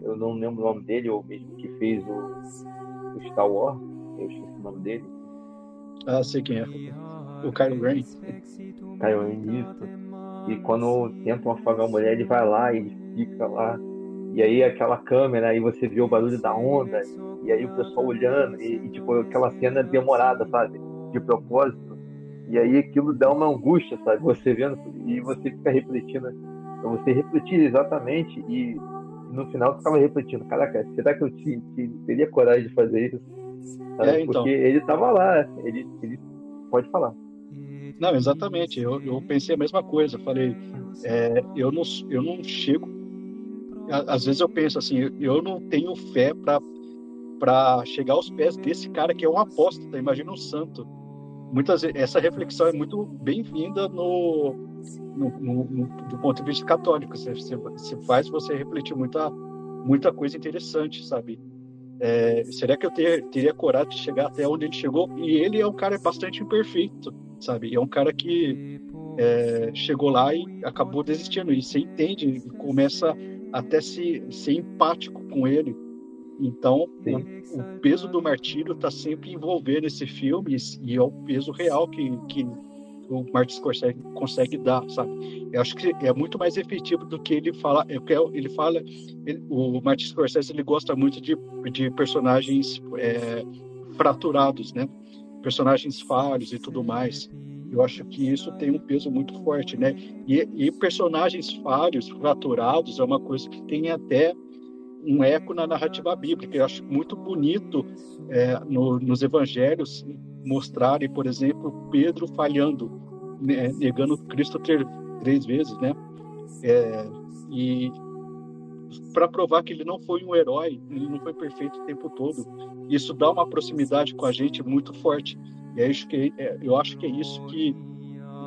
eu não lembro o nome dele, ou mesmo que fez o, o Star Wars, eu esqueci o nome dele. Ah, sei quem é. O Kylo Ren. Kylo Ren, isso. E quando tentam afogar a mulher, ele vai lá e ele fica lá. E aí aquela câmera, aí você vê o barulho da onda, e aí o pessoal olhando, e, e tipo, aquela cena demorada, sabe? De propósito. E aí aquilo dá uma angústia, sabe? Você vendo, e você fica refletindo. Então você refletir exatamente e no final ficava refletindo, caraca, será que eu te, te teria coragem de fazer isso? É, então. Porque ele estava lá, ele, ele pode falar. Não, exatamente. Eu, eu pensei a mesma coisa. Falei, é, eu não, eu não chego. Às vezes eu penso assim, eu não tenho fé para para chegar aos pés desse cara que é um apóstolo. Imagina um santo. Muitas essa reflexão é muito bem-vinda no no, no, no, do ponto de vista católico. Você, você, faz você refletir muita, muita coisa interessante, sabe? É, será que eu ter, teria coragem de chegar até onde ele chegou? E ele é um cara bastante imperfeito, sabe? É um cara que é, chegou lá e acabou desistindo. E você entende, começa até se ser empático com ele. Então, o, o, peso do martírio está sempre envolvendo esse filme e é o peso real que, que o Martin Scorsese consegue dar, sabe? Eu acho que é muito mais efetivo do que ele fala. É ele fala, ele, o Martin Scorsese ele gosta muito de, de personagens é, fraturados, né? Personagens falhos e tudo mais. Eu acho que isso tem um peso muito forte, né? E, e personagens falhos, fraturados, é uma coisa que tem até um eco na narrativa bíblica. Eu acho muito bonito é, no, nos evangelhos mostrarem, por exemplo, Pedro falhando, né, negando Cristo ter, três vezes, né? É, e para provar que ele não foi um herói, ele não foi perfeito o tempo todo. Isso dá uma proximidade com a gente muito forte. E é isso que é, eu acho que é isso que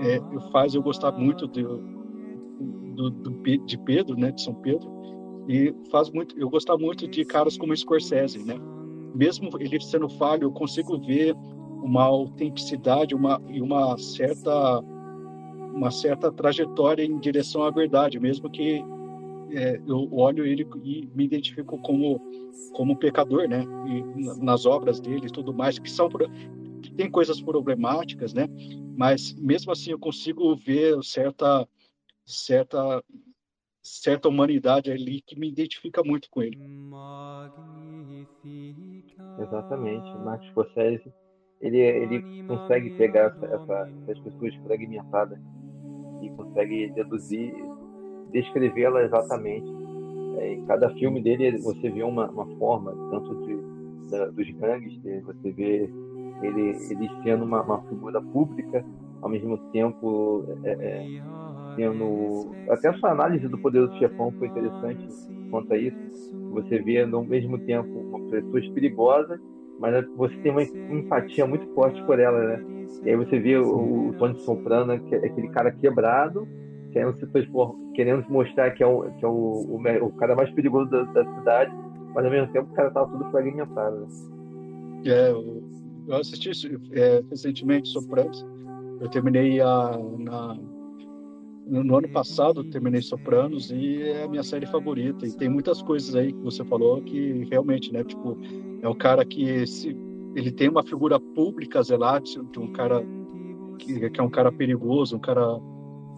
é, faz eu gostar muito de, do, do, de Pedro, né, de São Pedro, e faz muito eu gostar muito de caras como Scorsese, né? Mesmo ele sendo falho, eu consigo ver uma autenticidade, uma e uma certa uma certa trajetória em direção à verdade, mesmo que é, eu olho ele e me identifico como como pecador, né? E nas obras dele e tudo mais que são tem coisas problemáticas, né? Mas mesmo assim eu consigo ver certa certa certa humanidade ali que me identifica muito com ele. Exatamente, Marcos Scorsese, ele ele consegue pegar essa, essa, essas pessoas fragmentadas e consegue deduzir, descrevê-la exatamente. É, em cada filme dele você vê uma, uma forma, tanto de, da, dos gangsters, você vê ele, ele sendo uma, uma figura pública, ao mesmo tempo é, é, Até a sua análise do poder do chefão foi interessante quanto a isso. Você vê, no mesmo tempo, uma pessoas perigosas, mas você tem uma empatia muito forte por ela, né? E aí você vê o, o Tony Soprano, que é aquele cara quebrado, querendo se transformar, querendo mostrar que é o, que é o, o, o cara mais perigoso da, da, cidade, mas ao mesmo tempo o cara tava tudo fragmentado. Né? É, eu, eu assisti é, recentemente Sopranos. Eu terminei a, na, no ano passado terminei Sopranos e é a minha série favorita. E tem muitas coisas aí que você falou que realmente, né? Tipo, é um cara que se, ele tem uma figura pública zelar de um cara que, que, é um cara perigoso, um cara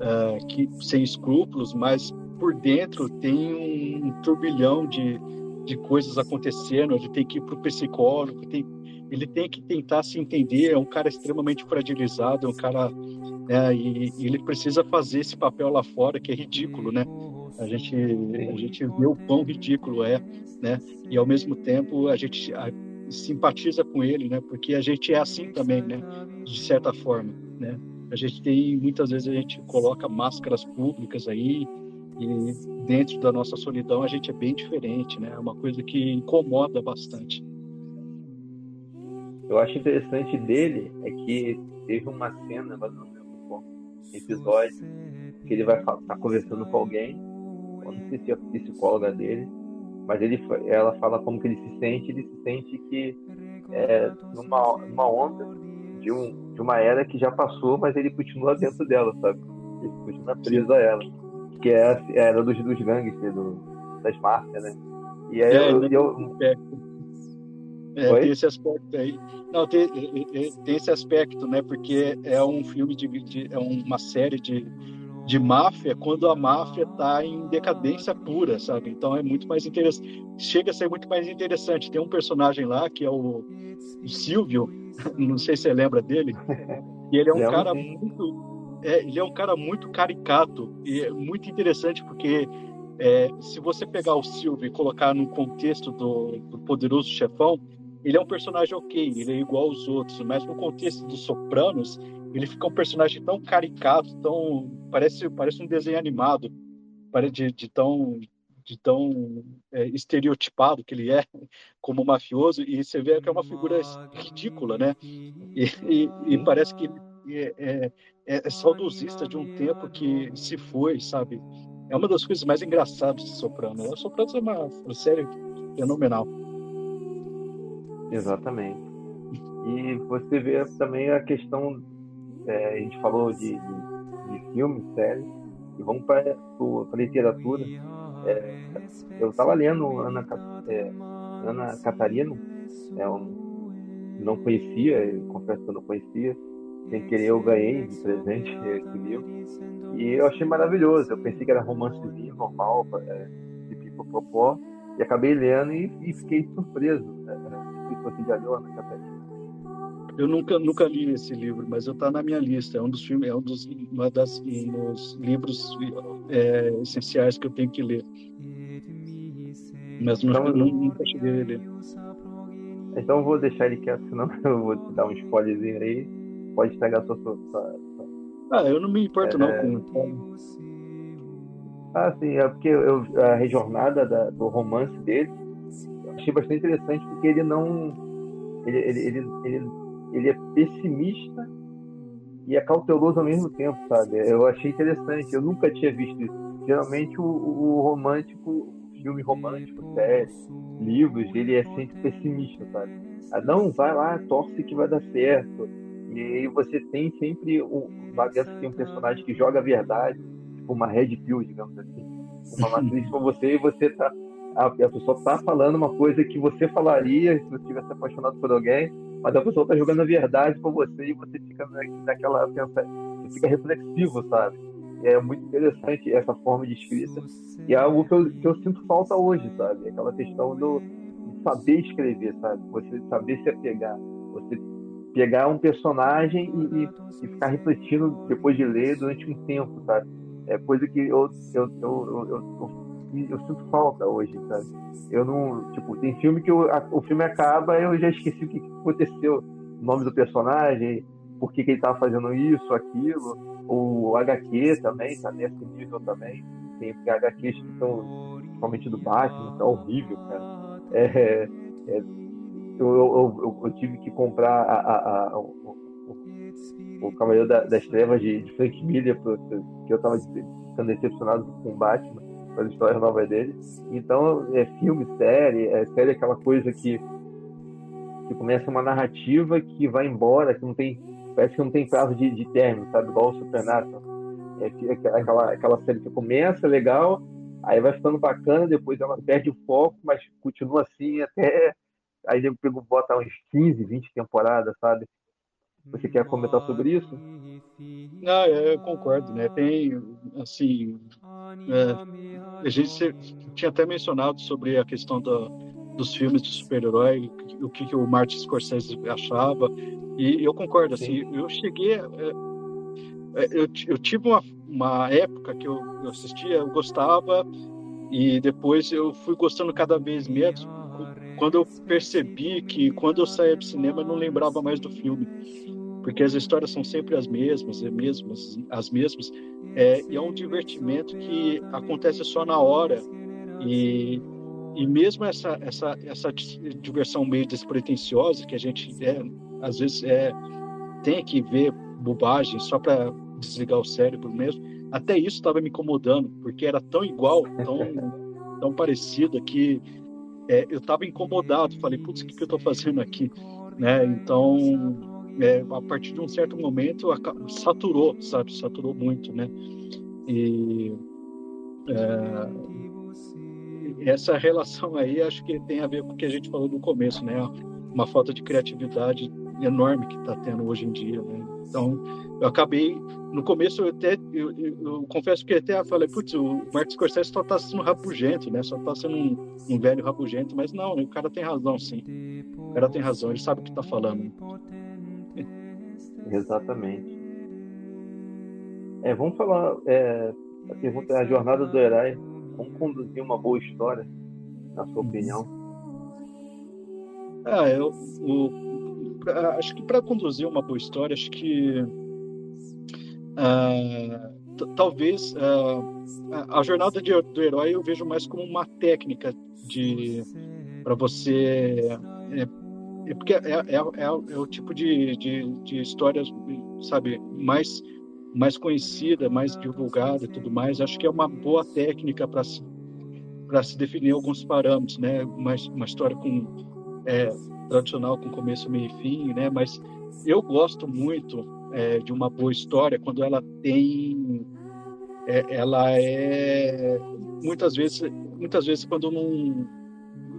é, que sem escrúpulos, mas por dentro tem um turbilhão de, de coisas acontecendo. Ele tem que ir para o psicólogo, tem, ele tem que tentar se entender. É um cara extremamente fragilizado, é um cara né, e, e ele precisa fazer esse papel lá fora que é ridículo, né? A gente a gente vê o quão ridículo é, né? E ao mesmo tempo a gente a, simpatiza com ele, né? Porque a gente é assim também, né? De certa forma, né? A gente tem muitas vezes a gente coloca máscaras públicas aí e dentro da nossa solidão a gente é bem diferente, né? É uma coisa que incomoda bastante. Eu acho interessante dele é que teve uma cena, mas não lembro episódio, que ele vai estar tá conversando com alguém, eu não sei se é a psicóloga dele, mas ele, ela fala como que ele se sente, ele se sente que é numa, numa onda de, um, de uma era que já passou, mas ele continua dentro dela, sabe? Ele continua preso a ela, que é a era dos, dos gangsters, do, das máfias, né? E aí é, eu, eu, é, é, tem esse aspecto aí. Não, tem, tem esse aspecto, né? Porque é um filme de, de é uma série de, de máfia quando a máfia está em decadência pura, sabe? Então é muito mais interessante. Chega a ser muito mais interessante. Tem um personagem lá que é o, o Silvio, não sei se você lembra dele. E ele é um cara muito, é, ele é um cara muito caricato e é muito interessante porque é, se você pegar o Silvio e colocar no contexto do, do Poderoso Chefão, ele é um personagem ok, ele é igual aos outros, mas no contexto dos Sopranos, ele fica um personagem tão caricato, tão parece parece um desenho animado, parece de, de tão de tão é, estereotipado que ele é como mafioso e você vê que é uma figura ridícula, né? E, e, e parece que é, é, é, é, saudosista de um tempo que se foi, sabe? É uma das coisas mais engraçadas de Soprano. O Sopranos é uma, uma série fenomenal. Exatamente. E você vê também a questão, é, a gente falou de, de, de filmes, séries, e vamos para a literatura. É, eu estava lendo Ana, é, Ana Catarina, é um, não conhecia, confesso que eu não conhecia, sem querer eu ganhei de presente esse livro, e eu achei maravilhoso. Eu pensei que era romancezinho normal, é, de pipopopó, e acabei lendo e, e fiquei surpreso. É, você já leu, Ana Catarina? Eu nunca, nunca li esse livro, mas está na minha lista. É um dos filmes, é um dos, uma das, um dos livros é, essenciais que eu tenho que ler. Mas então, nunca, nunca cheguei a ler. Então eu vou deixar ele quieto, senão eu vou te dar um spoilerzinho aí. Pode estragar sua, sua, sua... Ah, eu não me importo é... não com Ah, sim, é porque eu, a jornada da, do romance dele achei bastante interessante porque ele não. Ele, ele, ele, ele, ele é pessimista e é cauteloso ao mesmo tempo, sabe? Eu achei interessante, eu nunca tinha visto isso. Geralmente o, o romântico, filme romântico, série, livros, ele é sempre pessimista, sabe? Ah, não, vai lá, torce que vai dar certo. E aí você tem sempre um, lá dentro tem um personagem que joga a verdade, tipo uma red pill, digamos assim. Uma matriz com você e você tá a, a pessoa está falando uma coisa que você falaria se você tivesse apaixonado por alguém, mas a pessoa tá jogando a verdade com você e você fica naquela você fica reflexivo, sabe? É muito interessante essa forma de escrita e é algo que eu, que eu sinto falta hoje, sabe? Aquela questão do saber escrever, sabe? Você saber se apegar, você pegar um personagem e, e, e, ficar refletindo depois de ler durante um tempo, sabe? É coisa que eu, eu, eu, eu eu sinto falta hoje, sabe? Eu não. Tipo, tem filme que eu, a, o filme acaba eu já esqueci o que, que aconteceu. O nome do personagem, por que, que ele estava fazendo isso, aquilo. O HQ também, tá nesse nível também. Tem HQs que são, principalmente do Batman, tá horrível, cara. É, é, eu, eu, eu, eu, tive que comprar a, a, a, o, o, Cavaleiro das Trevas de, de Frank Miller, porque eu estava ficando decepcionado com o Batman as histórias novas dele. Então, é filme, série, é série é aquela coisa que, que começa uma narrativa que vai embora, que não tem. Parece que não tem prazo de, de término, sabe? Igual o Supernatural. É, é aquela, aquela série que começa legal, aí vai ficando bacana, depois ela perde o foco, mas continua assim até. Aí ele bota uns 15, 20 temporadas, sabe? Você quer comentar sobre isso? Não, eu concordo, né? Tem, assim, é, a gente tinha até mencionado sobre a questão da, dos filmes de super-herói, o que, que, o Martin Scorsese achava, e eu concordo, assim, eu cheguei, é, é, eu, eu tive uma, uma época que eu, eu assistia, eu gostava, e depois eu fui gostando cada vez menos, quando eu percebi que quando eu saía do cinema eu não lembrava mais do filme porque as histórias são sempre as mesmas, as mesmas, as mesmas, é, e é um divertimento que acontece só na hora e, e mesmo essa, essa, essa diversão meio despretensiosa que a gente é, às vezes é, tem que ver bobagem só para desligar o cérebro mesmo, até isso estava me incomodando, porque era tão igual, tão, tão parecido que é, eu estava incomodado, falei, putz, o que, que eu estou fazendo aqui? Né? Então, é, a partir de um certo momento saturou, sabe, saturou muito, né? E é, essa relação aí acho que tem a ver com o que a gente falou no começo, né? Uma falta de criatividade enorme que está tendo hoje em dia, né? Então eu acabei no começo eu até eu, eu, eu confesso que até falei putz o Marcos Scorsese só está sendo rabugento, né? Só está sendo um, um, velho rabugento, mas não, o cara tem razão sim. O cara tem razão, ele sabe o que está falando. Exatamente. É, vamos falar. É, a pergunta é a jornada do herói. Vamos conduzir uma boa história, na sua opinião? Ah, eu, eu acho que para conduzir uma boa história, acho que ah, talvez ah, a jornada de, do herói eu vejo mais como uma técnica de para você é, é porque é, é, é, é, o tipo de, de, de histórias, sabe, mais, mais conhecida, mais divulgada e tudo mais. Acho que é uma boa técnica para se, se definir alguns parâmetros, né? Uma, uma história com é, tradicional com começo, meio e fim, né? Mas eu gosto muito é, de uma boa história quando ela tem, é, ela é muitas vezes, muitas vezes quando não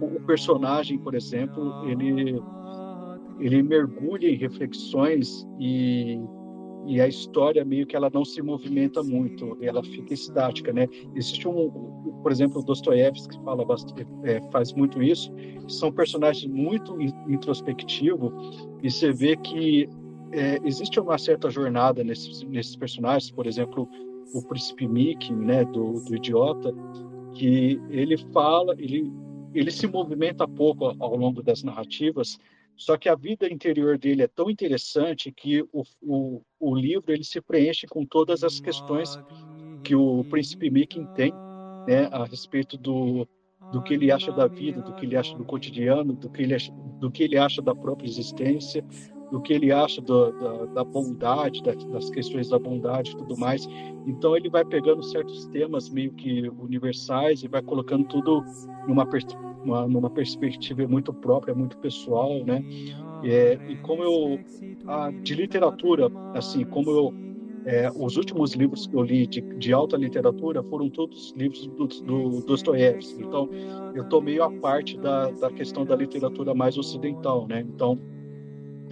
o personagem, por exemplo, ele ele mergulha em reflexões e, e a história meio que ela não se movimenta muito, ela fica estática, né? Existe um, por exemplo, Dostoiévski que fala bastante, é, faz muito isso. São personagens muito introspectivos e você vê que é, existe uma certa jornada nesses, nesses personagens, por exemplo, o príncipe Mickey, né, do, do idiota, que ele fala, ele ele se movimenta pouco ao longo das narrativas, só que a vida interior dele é tão interessante que o, o, o livro ele se preenche com todas as questões que o príncipe Mickey tem né, a respeito do, do que ele acha da vida, do que ele acha do cotidiano, do que ele acha, do que ele acha da própria existência, do que ele acha do, da, da, bondade, da, das questões da bondade e tudo mais. Então ele vai pegando certos temas meio que universais e vai colocando tudo numa perspectiva uma, numa perspectiva muito própria, muito pessoal, né? E como eu, a, de literatura, assim, como eu, é, os últimos livros que eu li de, de alta literatura foram todos livros do, do Dostoiévski. Então, eu estou meio parte da, da questão da literatura mais ocidental, né? Então,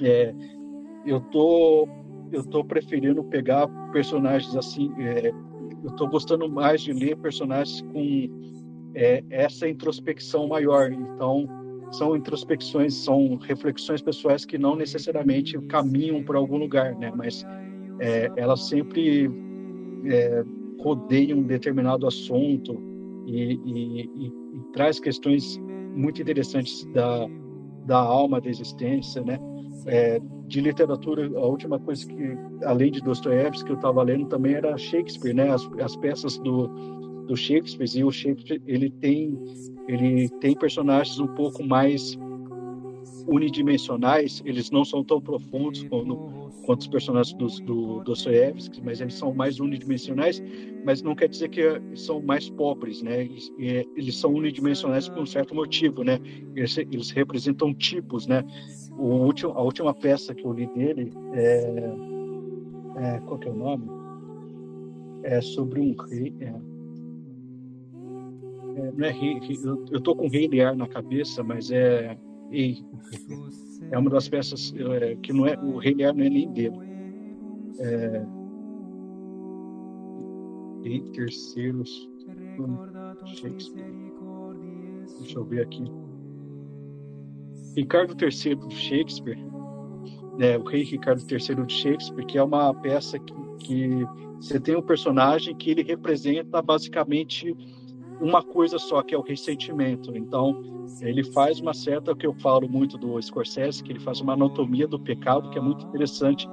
é, eu tô eu tô preferindo pegar personagens assim é, eu tô gostando mais de ler personagens com é, essa introspecção maior então são introspecções são reflexões pessoais que não necessariamente caminham para algum lugar né mas é, elas sempre é, rodeiam um determinado assunto e, e, e, e traz questões muito interessantes da, da alma, da existência, né? É, de literatura, a última coisa que, além de Dostoiévski, que eu estava lendo também era Shakespeare, né? As, as peças do, do Shakespeare e o Shakespeare ele tem ele tem personagens um pouco mais unidimensionais, eles não são tão profundos quanto, os personagens do, do Dostoiévski, mas eles são mais unidimensionais, mas não quer dizer que são mais pobres, né? Eles, eles são unidimensionais por um certo motivo, né? Eles, eles representam tipos, né? O último, a última peça que eu li dele é, é qual que é o nome? É sobre um rei, é, é, não é rei, eu, tô com Rei Lear na cabeça, mas é é uma das peças é, que não é o Rei Lear não é nem dele. É, e terceiros Shakespeare. Deixa eu ver aqui. Ricardo III do Shakespeare, é, o Rei Ricardo III de Shakespeare, que é uma peça que, que você tem um personagem que ele representa basicamente uma coisa só, que é o ressentimento. Então, ele faz uma certa, que eu falo muito do Scorsese, que ele faz uma anatomia do pecado, que é muito interessante.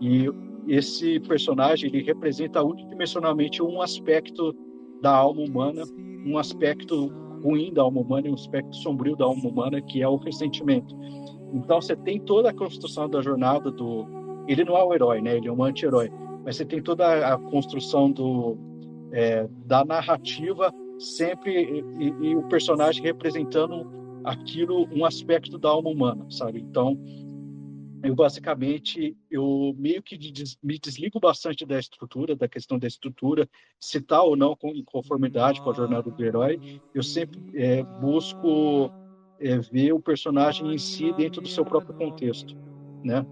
E esse personagem, ele representa unidimensionalmente um aspecto da alma humana, um aspecto ruim da alma humana e um aspecto sombrio da alma humana, que é o ressentimento. Então, você tem toda a construção da jornada do... Ele não é o herói, né? Ele é um anti-herói. Mas você tem toda a construção do, é, da narrativa sempre e, e, o personagem representando aquilo, um aspecto da alma humana, sabe? Então, eu basicamente eu meio que me desligo bastante da estrutura, da questão da estrutura, se está ou não com, em conformidade com a jornada do herói. Eu sempre é, busco é, ver o personagem em si dentro do seu próprio contexto, né?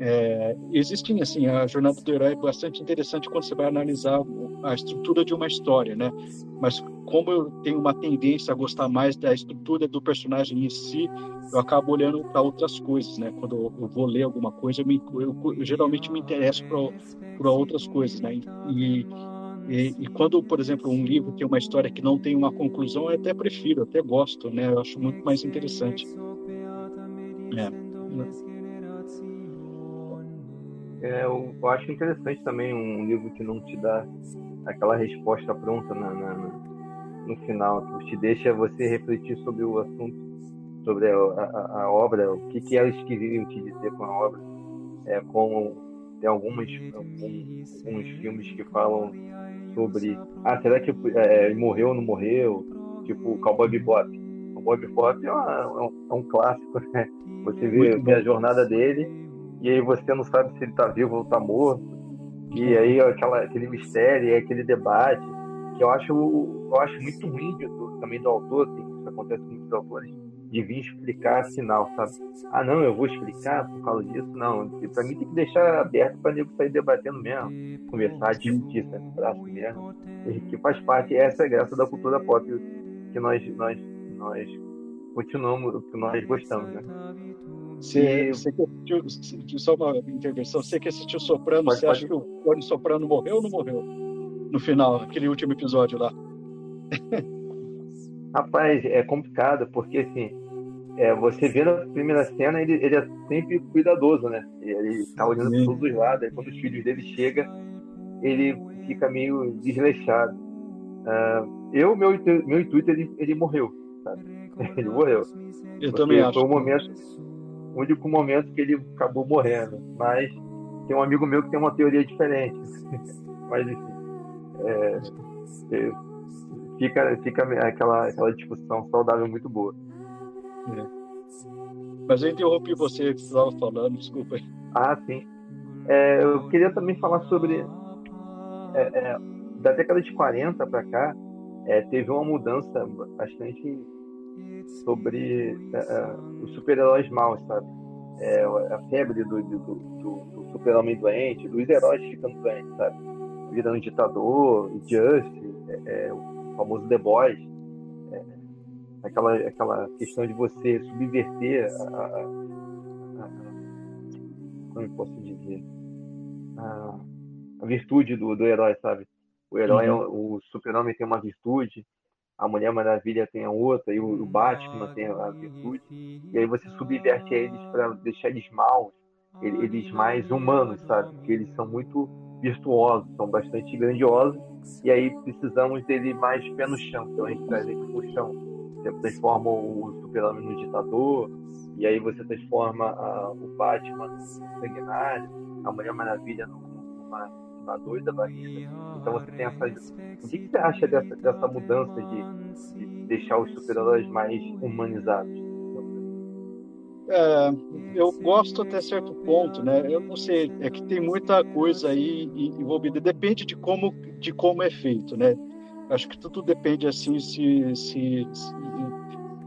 É, existem assim a jornada do herói é bastante interessante quando você vai analisar a estrutura de uma história, né? Mas como eu tenho uma tendência a gostar mais da estrutura do personagem em si, eu acabo olhando para outras coisas, né? Quando eu vou ler alguma coisa, eu, me, eu, eu geralmente me interesso por outras coisas, né? E, e, e, quando, por exemplo, um livro tem uma história que não tem uma conclusão, eu até prefiro, eu até gosto, né? Eu acho muito mais interessante. É. É, eu, acho interessante também um livro que não te dá aquela resposta pronta na, na, no final, que te deixa você refletir sobre o assunto, sobre a, a, a obra, o que, que eles queriam te dizer com a obra. É, como tem algumas, alguns, alguns filmes que falam sobre ah, será que é, morreu ou não morreu? Tipo o Cowboy Bebop. O Cowboy Bebop é, uma, é, um, é um clássico, né? Você vê, vê a jornada dele e aí você não sabe se ele está vivo ou está morto. E aí aquela, aquele mistério, aquele debate, que eu acho, eu acho muito ruim também do autor, que isso acontece com muitos autores, de vir explicar final, sabe? Ah, não, eu vou explicar por causa disso. Não, para mim tem que deixar aberto para nego sair debatendo mesmo, conversar, discutir, sabe? Braço mesmo. Que faz parte, essa é a graça da cultura pop que nós, nós, nós continuamos, que nós gostamos, né? Você, você que assistiu, só uma intervenção, você que assistiu Soprano, pode, você pode. acha que o Tony Soprano morreu ou não morreu? No final, aquele último episódio lá. Rapaz, é complicado, porque assim, é, você vê na primeira cena, ele, ele é sempre cuidadoso, né? Ele tá olhando para todos os lados, aí quando os filhos dele chegam, ele fica meio desleixado. Uh, eu, meu, meu intuito, ele, ele morreu, sabe? Ele morreu. Eu porque também acho. Foi um momento, o único momento que ele acabou morrendo. Mas tem um amigo meu que tem uma teoria diferente. Mas enfim. É, é, fica, fica aquela, aquela discussão saudável muito boa. É. Mas eu interrompi você que estava falando, desculpa aí. Ah, sim. É, eu queria também falar sobre. É, é, da década de 40 para cá, teve uma mudança bastante sobre uh, os super-heróis maus, sabe? é, a febre do, do, do, do super-homem doente, dos heróis ficando doentes, sabe? Virando ditador, Just, é, é, o famoso The Boys. É, aquela, aquela questão de você subverter a, a, a, como eu posso dizer? A, a virtude do, do herói, sabe? O herói, uhum. o super-homem tem uma virtude, a Mulher Maravilha tem a outra, e o, o Batman tem a virtude, e aí você subverte eles para deixar eles maus, eles mais humanos, sabe? Porque eles são muito virtuosos, são bastante grandiosos, e aí precisamos dele mais pé no chão, então a gente traz ele pro chão. Você transforma o super-homem no ditador, e aí você transforma a, o Batman no sanguinário, a Mulher Maravilha numa uma doida barriga. Então você tem essa. O que, você acha dessa, dessa mudança de, de deixar os super-heróis mais humanizados? É, eu gosto até certo ponto, né? Eu não sei, é que tem muita coisa aí envolvida. Depende de como, de como é feito, né? Acho que tudo depende assim se, se, se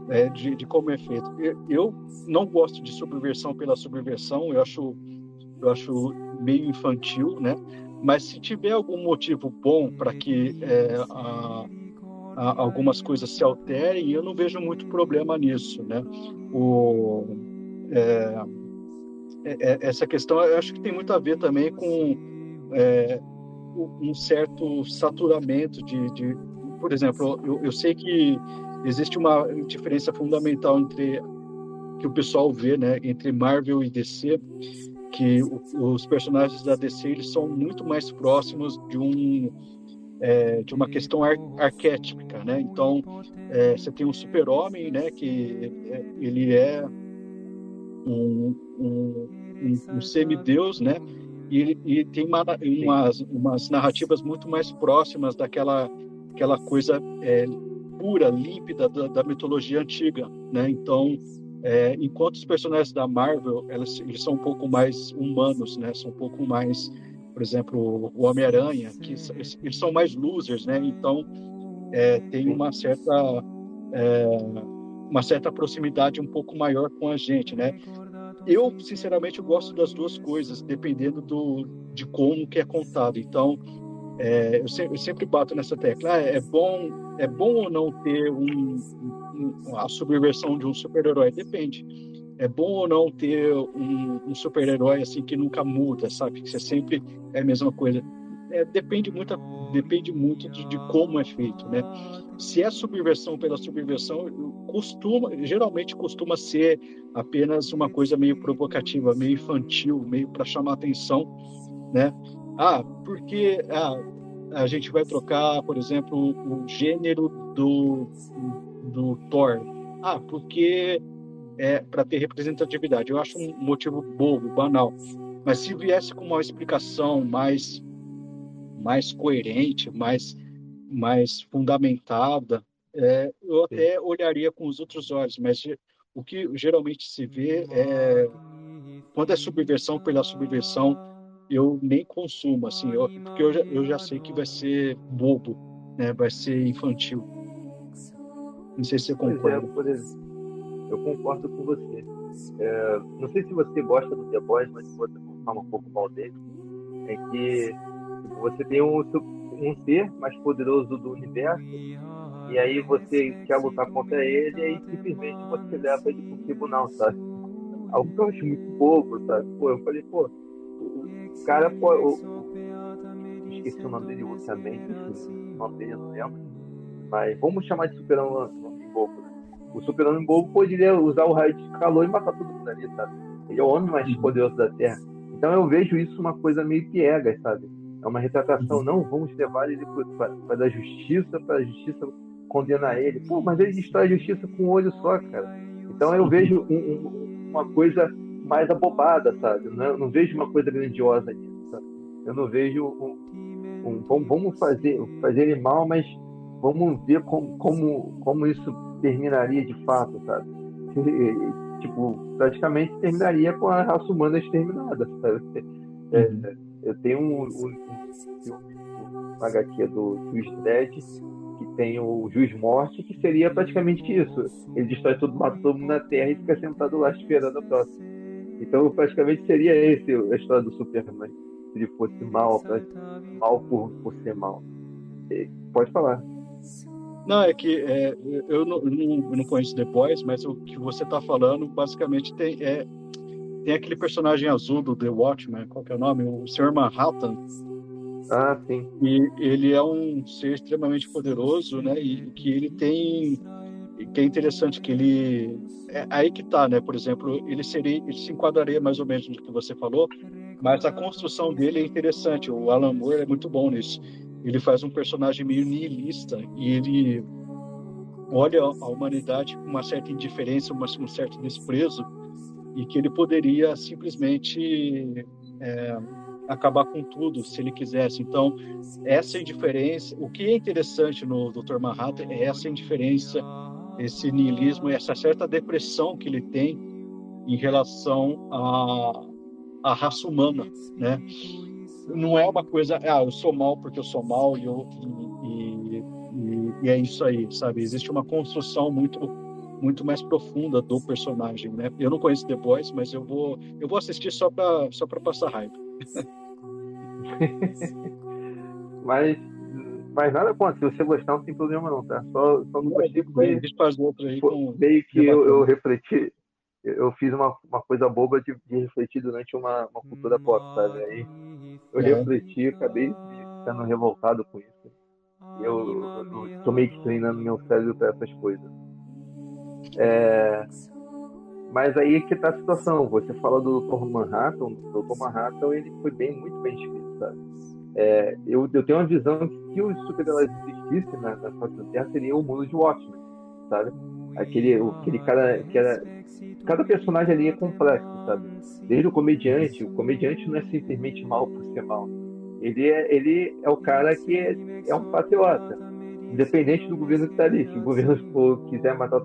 é, de, de, como é feito. Eu, eu, não gosto de subversão pela subversão. Eu acho, eu acho meio infantil, né? Mas se tiver algum motivo bom para que é, a, a, algumas coisas se alterem, eu não vejo muito problema nisso, né? O, é, é, é essa questão, eu acho que tem muito a ver também com é, um certo saturamento de, de por exemplo, eu, eu, sei que existe uma diferença fundamental entre que o pessoal vê, né, entre Marvel e DC, que os personagens da DC eles são muito mais próximos de um é, de uma questão ar, arquétipica, né? Então é, você tem um super-homem, né? Que é, ele é um, um, um, um semideus, né? E e tem uma, umas, umas narrativas muito mais próximas daquela aquela coisa é, pura, límpida da, da mitologia antiga, né? Então é, enquanto os personagens da Marvel, elas, eles são um pouco mais humanos, né? São um pouco mais, por exemplo, o Homem-Aranha, que eles, eles, são mais losers, né? Então é, tem uma certa é, uma certa proximidade um pouco maior com a gente, né? Eu sinceramente gosto das duas coisas, dependendo do de como que é contado. Então é, eu, sempre, eu, sempre, bato nessa tecla. Ah, é bom é bom ou não ter um, a subversão de um super-herói? Depende. É bom ou não ter um, um super-herói assim que nunca muda, sabe? Que você sempre é a mesma coisa. É, depende muito, depende muito de, de, como é feito, né? Se é subversão pela subversão, costuma, geralmente costuma ser apenas uma coisa meio provocativa, meio infantil, meio para chamar atenção, né? Ah, porque ah, a gente vai trocar, por exemplo, o gênero do do Thor. Ah, porque é para ter representatividade. Eu acho um motivo bobo, banal. Mas se viesse com uma explicação mais mais coerente, mais mais fundamentada, é, eu até olharia com os outros olhos. Mas o que geralmente se vê é quando é subversão pela subversão, eu nem consumo assim, eu, porque eu já, eu já sei que vai ser bobo, né? Vai ser infantil. Não sei se você concorda. É, exemplo, eu concordo com você. É, não sei se você gosta do The Boys, mas se você falar um pouco mal dele, é que você tem um, um ser mais poderoso do universo e aí você quer lutar contra ele e aí simplesmente você leva ele pro tribunal, sabe? Algo que eu acho muito bobo, sabe? Pô, eu falei, pô, o cara, pô, eu, esqueci o nome dele, ultimamente, o nome dele não lembro mas vamos chamar de super-homem bobo. Né? O super-homem bobo poderia usar o raio de calor e matar todo mundo ali, sabe? Ele é o homem mais poderoso da Terra. Então eu vejo isso uma coisa meio piegas, sabe? É uma retratação, não, vamos levar ele para a justiça, para a justiça condenar ele. Pô, mas ele destrói a justiça com um olho só, cara. Então eu vejo um, um, uma coisa mais abobada, sabe? Não, eu não vejo uma coisa grandiosa nisso? Eu não vejo um, um, vamos fazer, fazer ele mal, mas vamos ver como, como, como isso terminaria de fato, sabe? tipo, praticamente terminaria com a raça humana exterminada, sabe? É, uhum. eu tenho um, um, um, um HQ do Juiz Dredd que tem o Juiz Morte, que seria praticamente isso. Ele destrói tudo, mata todo mundo na Terra e fica sentado lá esperando a próxima. Então, praticamente seria esse a história do Superman. Se ele fosse mal, mal por, por ser mal. Pode falar. Não, é que é, eu, não, eu não conheço Boys, mas o que você está falando basicamente tem, é, tem aquele personagem azul do The Watchmen, qual que é o nome? O Sr. Manhattan. Ah, sim. E ele é um ser extremamente poderoso, né? E que ele tem que é interessante que ele é aí que tá, né? Por exemplo, ele seria, ele se enquadraria mais ou menos no que você falou, mas a construção dele é interessante. O Alan Moore é muito bom nisso. Ele faz um personagem meio nihilista e ele olha a humanidade com uma certa indiferença, um certo desprezo e que ele poderia simplesmente é, acabar com tudo se ele quisesse. Então, essa indiferença, o que é interessante no Dr. Manhattan é essa indiferença, esse niilismo, essa certa depressão que ele tem em relação à, à raça humana, né? Não é uma coisa, ah, eu sou mal porque eu sou mal e, eu, e, e, e é isso aí, sabe? Existe uma construção muito muito mais profunda do personagem, né? Eu não conheço The Boys, mas eu vou eu vou assistir só para só para passar raiva. mas mas nada contra, se você gostar não tem problema não, tá? Só, só não gostei porque outro aí com... meio que eu, eu, refleti, eu fiz uma, uma coisa boba de, de refletir durante uma, uma cultura pop, sabe? Aí eu é. refleti, acabei ficando revoltado com isso. Eu, eu, eu tô meio que treinando meu cérebro para essas coisas. É, mas aí que tá a situação. Você fala do Dr. Manhattan, o Dr. Manhattan ele foi bem, muito bem escrito, sabe? É, eu, eu tenho uma visão que se os super-heróis existissem na, na Terra, seria o mundo de Watchmen, sabe? Aquele, aquele cara que era... Cada personagem ali é complexo, sabe? Desde o comediante, o comediante não é simplesmente mal por ser mal. Ele é, ele é o cara que é, é um patriota, independente do governo que está ali. Se o governo for, quiser matar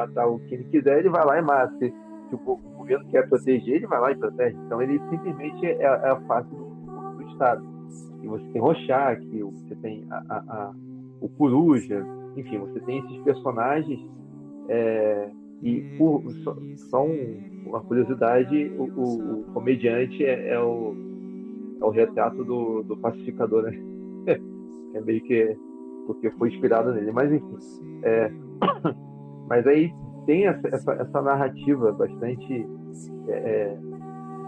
matar o que ele quiser, ele vai lá e mata. Se, se o governo quer proteger, ele vai lá e protege. Então ele simplesmente é, é a face do, do, Estado. E você tem Rorschach, você tem a, a, a, o Coruja, enfim, você tem esses personagens é, e por, só, só um, uma curiosidade, o, o, o comediante é, é, o, é o retrato do, do pacificador, né? é meio que porque foi inspirado nele, mas enfim. É, Mas aí tem essa, essa, essa narrativa bastante é, é,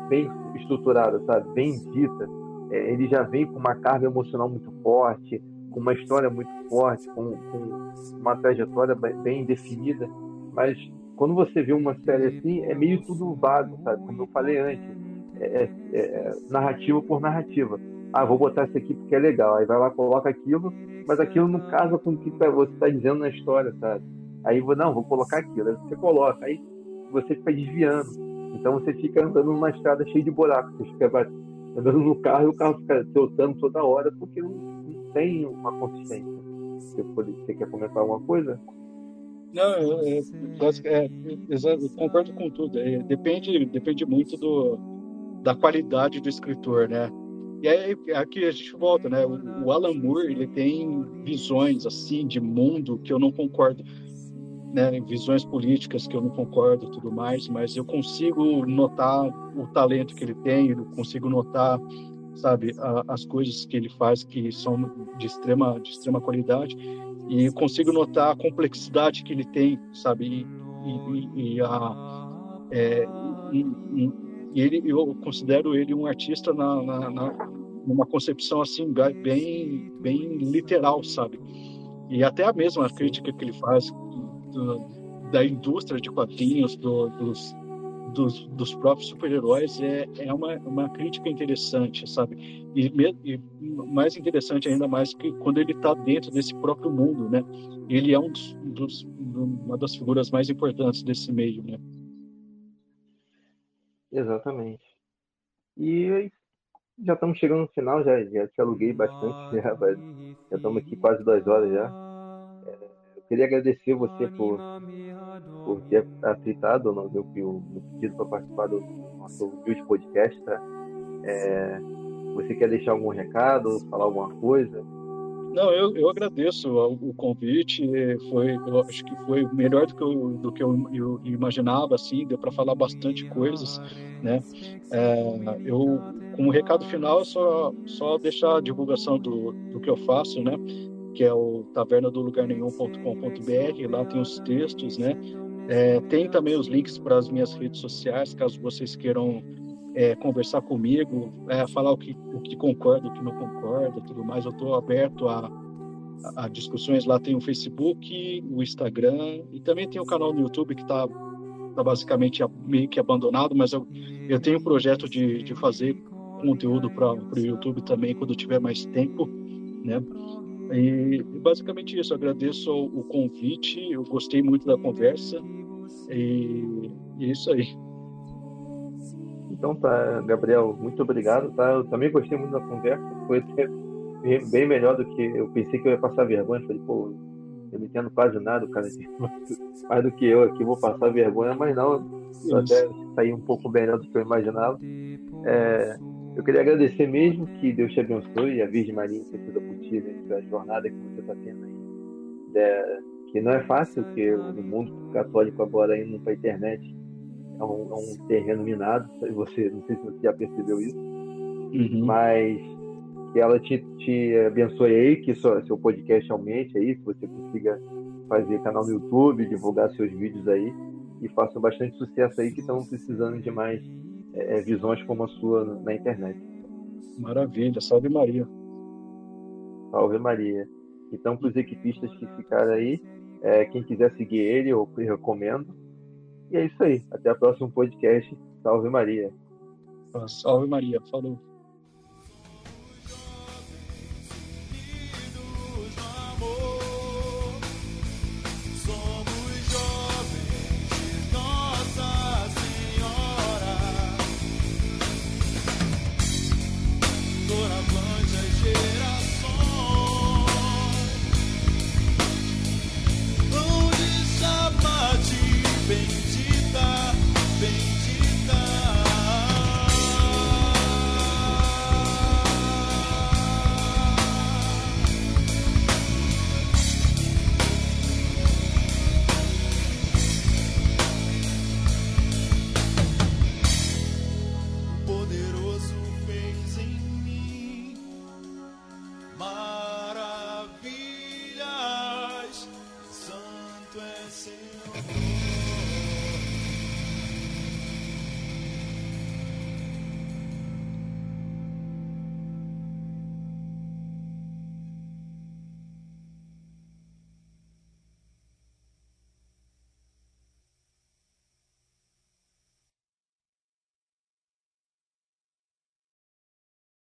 bem estruturada, sabe? Bem dita. É, ele já vem com uma carga emocional muito forte, com uma história muito forte, com, com uma trajetória bem definida. Mas quando você vê uma série assim, é meio tudo vago, sabe? Como eu falei antes, é, é, é narrativa por narrativa. Ah, vou botar isso aqui porque é legal. Aí vai lá, coloca aquilo, mas aquilo não casa com o que tá, você está dizendo na história, sabe? Aí vou, não, vou colocar aquilo. Aí você coloca, aí você fica desviando. Então você fica andando numa estrada cheia de buracos. Você fica andando no carro e o carro fica soltando toda hora porque não tem uma consistência. Você, você quer comentar alguma coisa? Não, eu, eu, é, eu concordo com tudo. Depende, depende muito do, da qualidade do escritor, né? E aí aqui a gente volta, né? O, o Alan Moore ele tem visões assim de mundo que eu não concordo né, visões políticas que eu não concordo tudo mais, mas eu consigo notar o talento que ele tem, eu consigo notar, sabe, a, as coisas que ele faz que são de extrema, de extrema qualidade e consigo notar a complexidade que ele tem, sabe, e, e, e a, é, e, ele, eu considero ele um artista na, na, na numa concepção assim bem, bem literal, sabe? E até a mesma crítica que ele faz do, da indústria de quadrinhos, do, dos, dos, dos, próprios super-heróis, é, é uma, uma crítica interessante, sabe? E, e, mais interessante ainda mais que quando ele está dentro desse próprio mundo, né? Ele é um dos, dos, uma das figuras mais importantes desse meio, né? Exatamente. E já estamos chegando no final, já, já te aluguei bastante, já, já estamos aqui quase duas horas já. Queria agradecer você por, por ter aceitado o meu, meu pedido para participar do nosso humilde podcast. Tá? É, você quer deixar algum recado, falar alguma coisa? Não, eu, eu agradeço o convite. Foi, eu acho que foi melhor do que eu, do que eu, eu imaginava. Assim, deu para falar bastante coisas, né? É, eu, como recado final, é só só deixar a divulgação do, do que eu faço, né? Que é o taverna do lugar nenhum.com.br. Lá tem os textos, né? É, tem também os links para as minhas redes sociais, caso vocês queiram é, conversar comigo, é, falar o que, o que concorda, o que não concorda, tudo mais. Eu estou aberto a, a, a, discussões. Lá tem o Facebook, o Instagram e também tem o canal no YouTube que está tá basicamente meio que abandonado, mas eu, eu tenho um projeto de, de fazer conteúdo para o YouTube também quando tiver mais tempo, né? E basicamente isso. Agradeço o convite. Eu gostei muito da conversa e, e é isso aí. Então tá, Gabriel, muito obrigado, tá? Eu também gostei muito da conversa, foi bem melhor do que eu pensei que eu ia passar vergonha. Falei, pô, eu não entendo quase nada, o cara mais do que eu aqui vou passar vergonha, mas não, eu até saí um pouco melhor do que eu imaginava. É, eu queria agradecer mesmo que Deus te abençoe e a Virgem Maria interceda por ti nessa jornada que você está tendo aí. É, que não é fácil, porque o mundo católico agora indo para a internet é um, é um terreno minado. Você, não sei se você já percebeu isso, uhum. mas que ela te, te abençoe aí, que seu, seu podcast aumente aí, que você consiga fazer canal no YouTube, divulgar seus vídeos aí e faça bastante sucesso aí, que estão precisando de mais é, é, visões como a sua na internet. Maravilha, salve Maria. Salve Maria. Então, para os equipistas que ficaram aí, é, quem quiser seguir ele, eu recomendo. E é isso aí. Até o próximo podcast. Salve Maria. Salve Maria. Falou.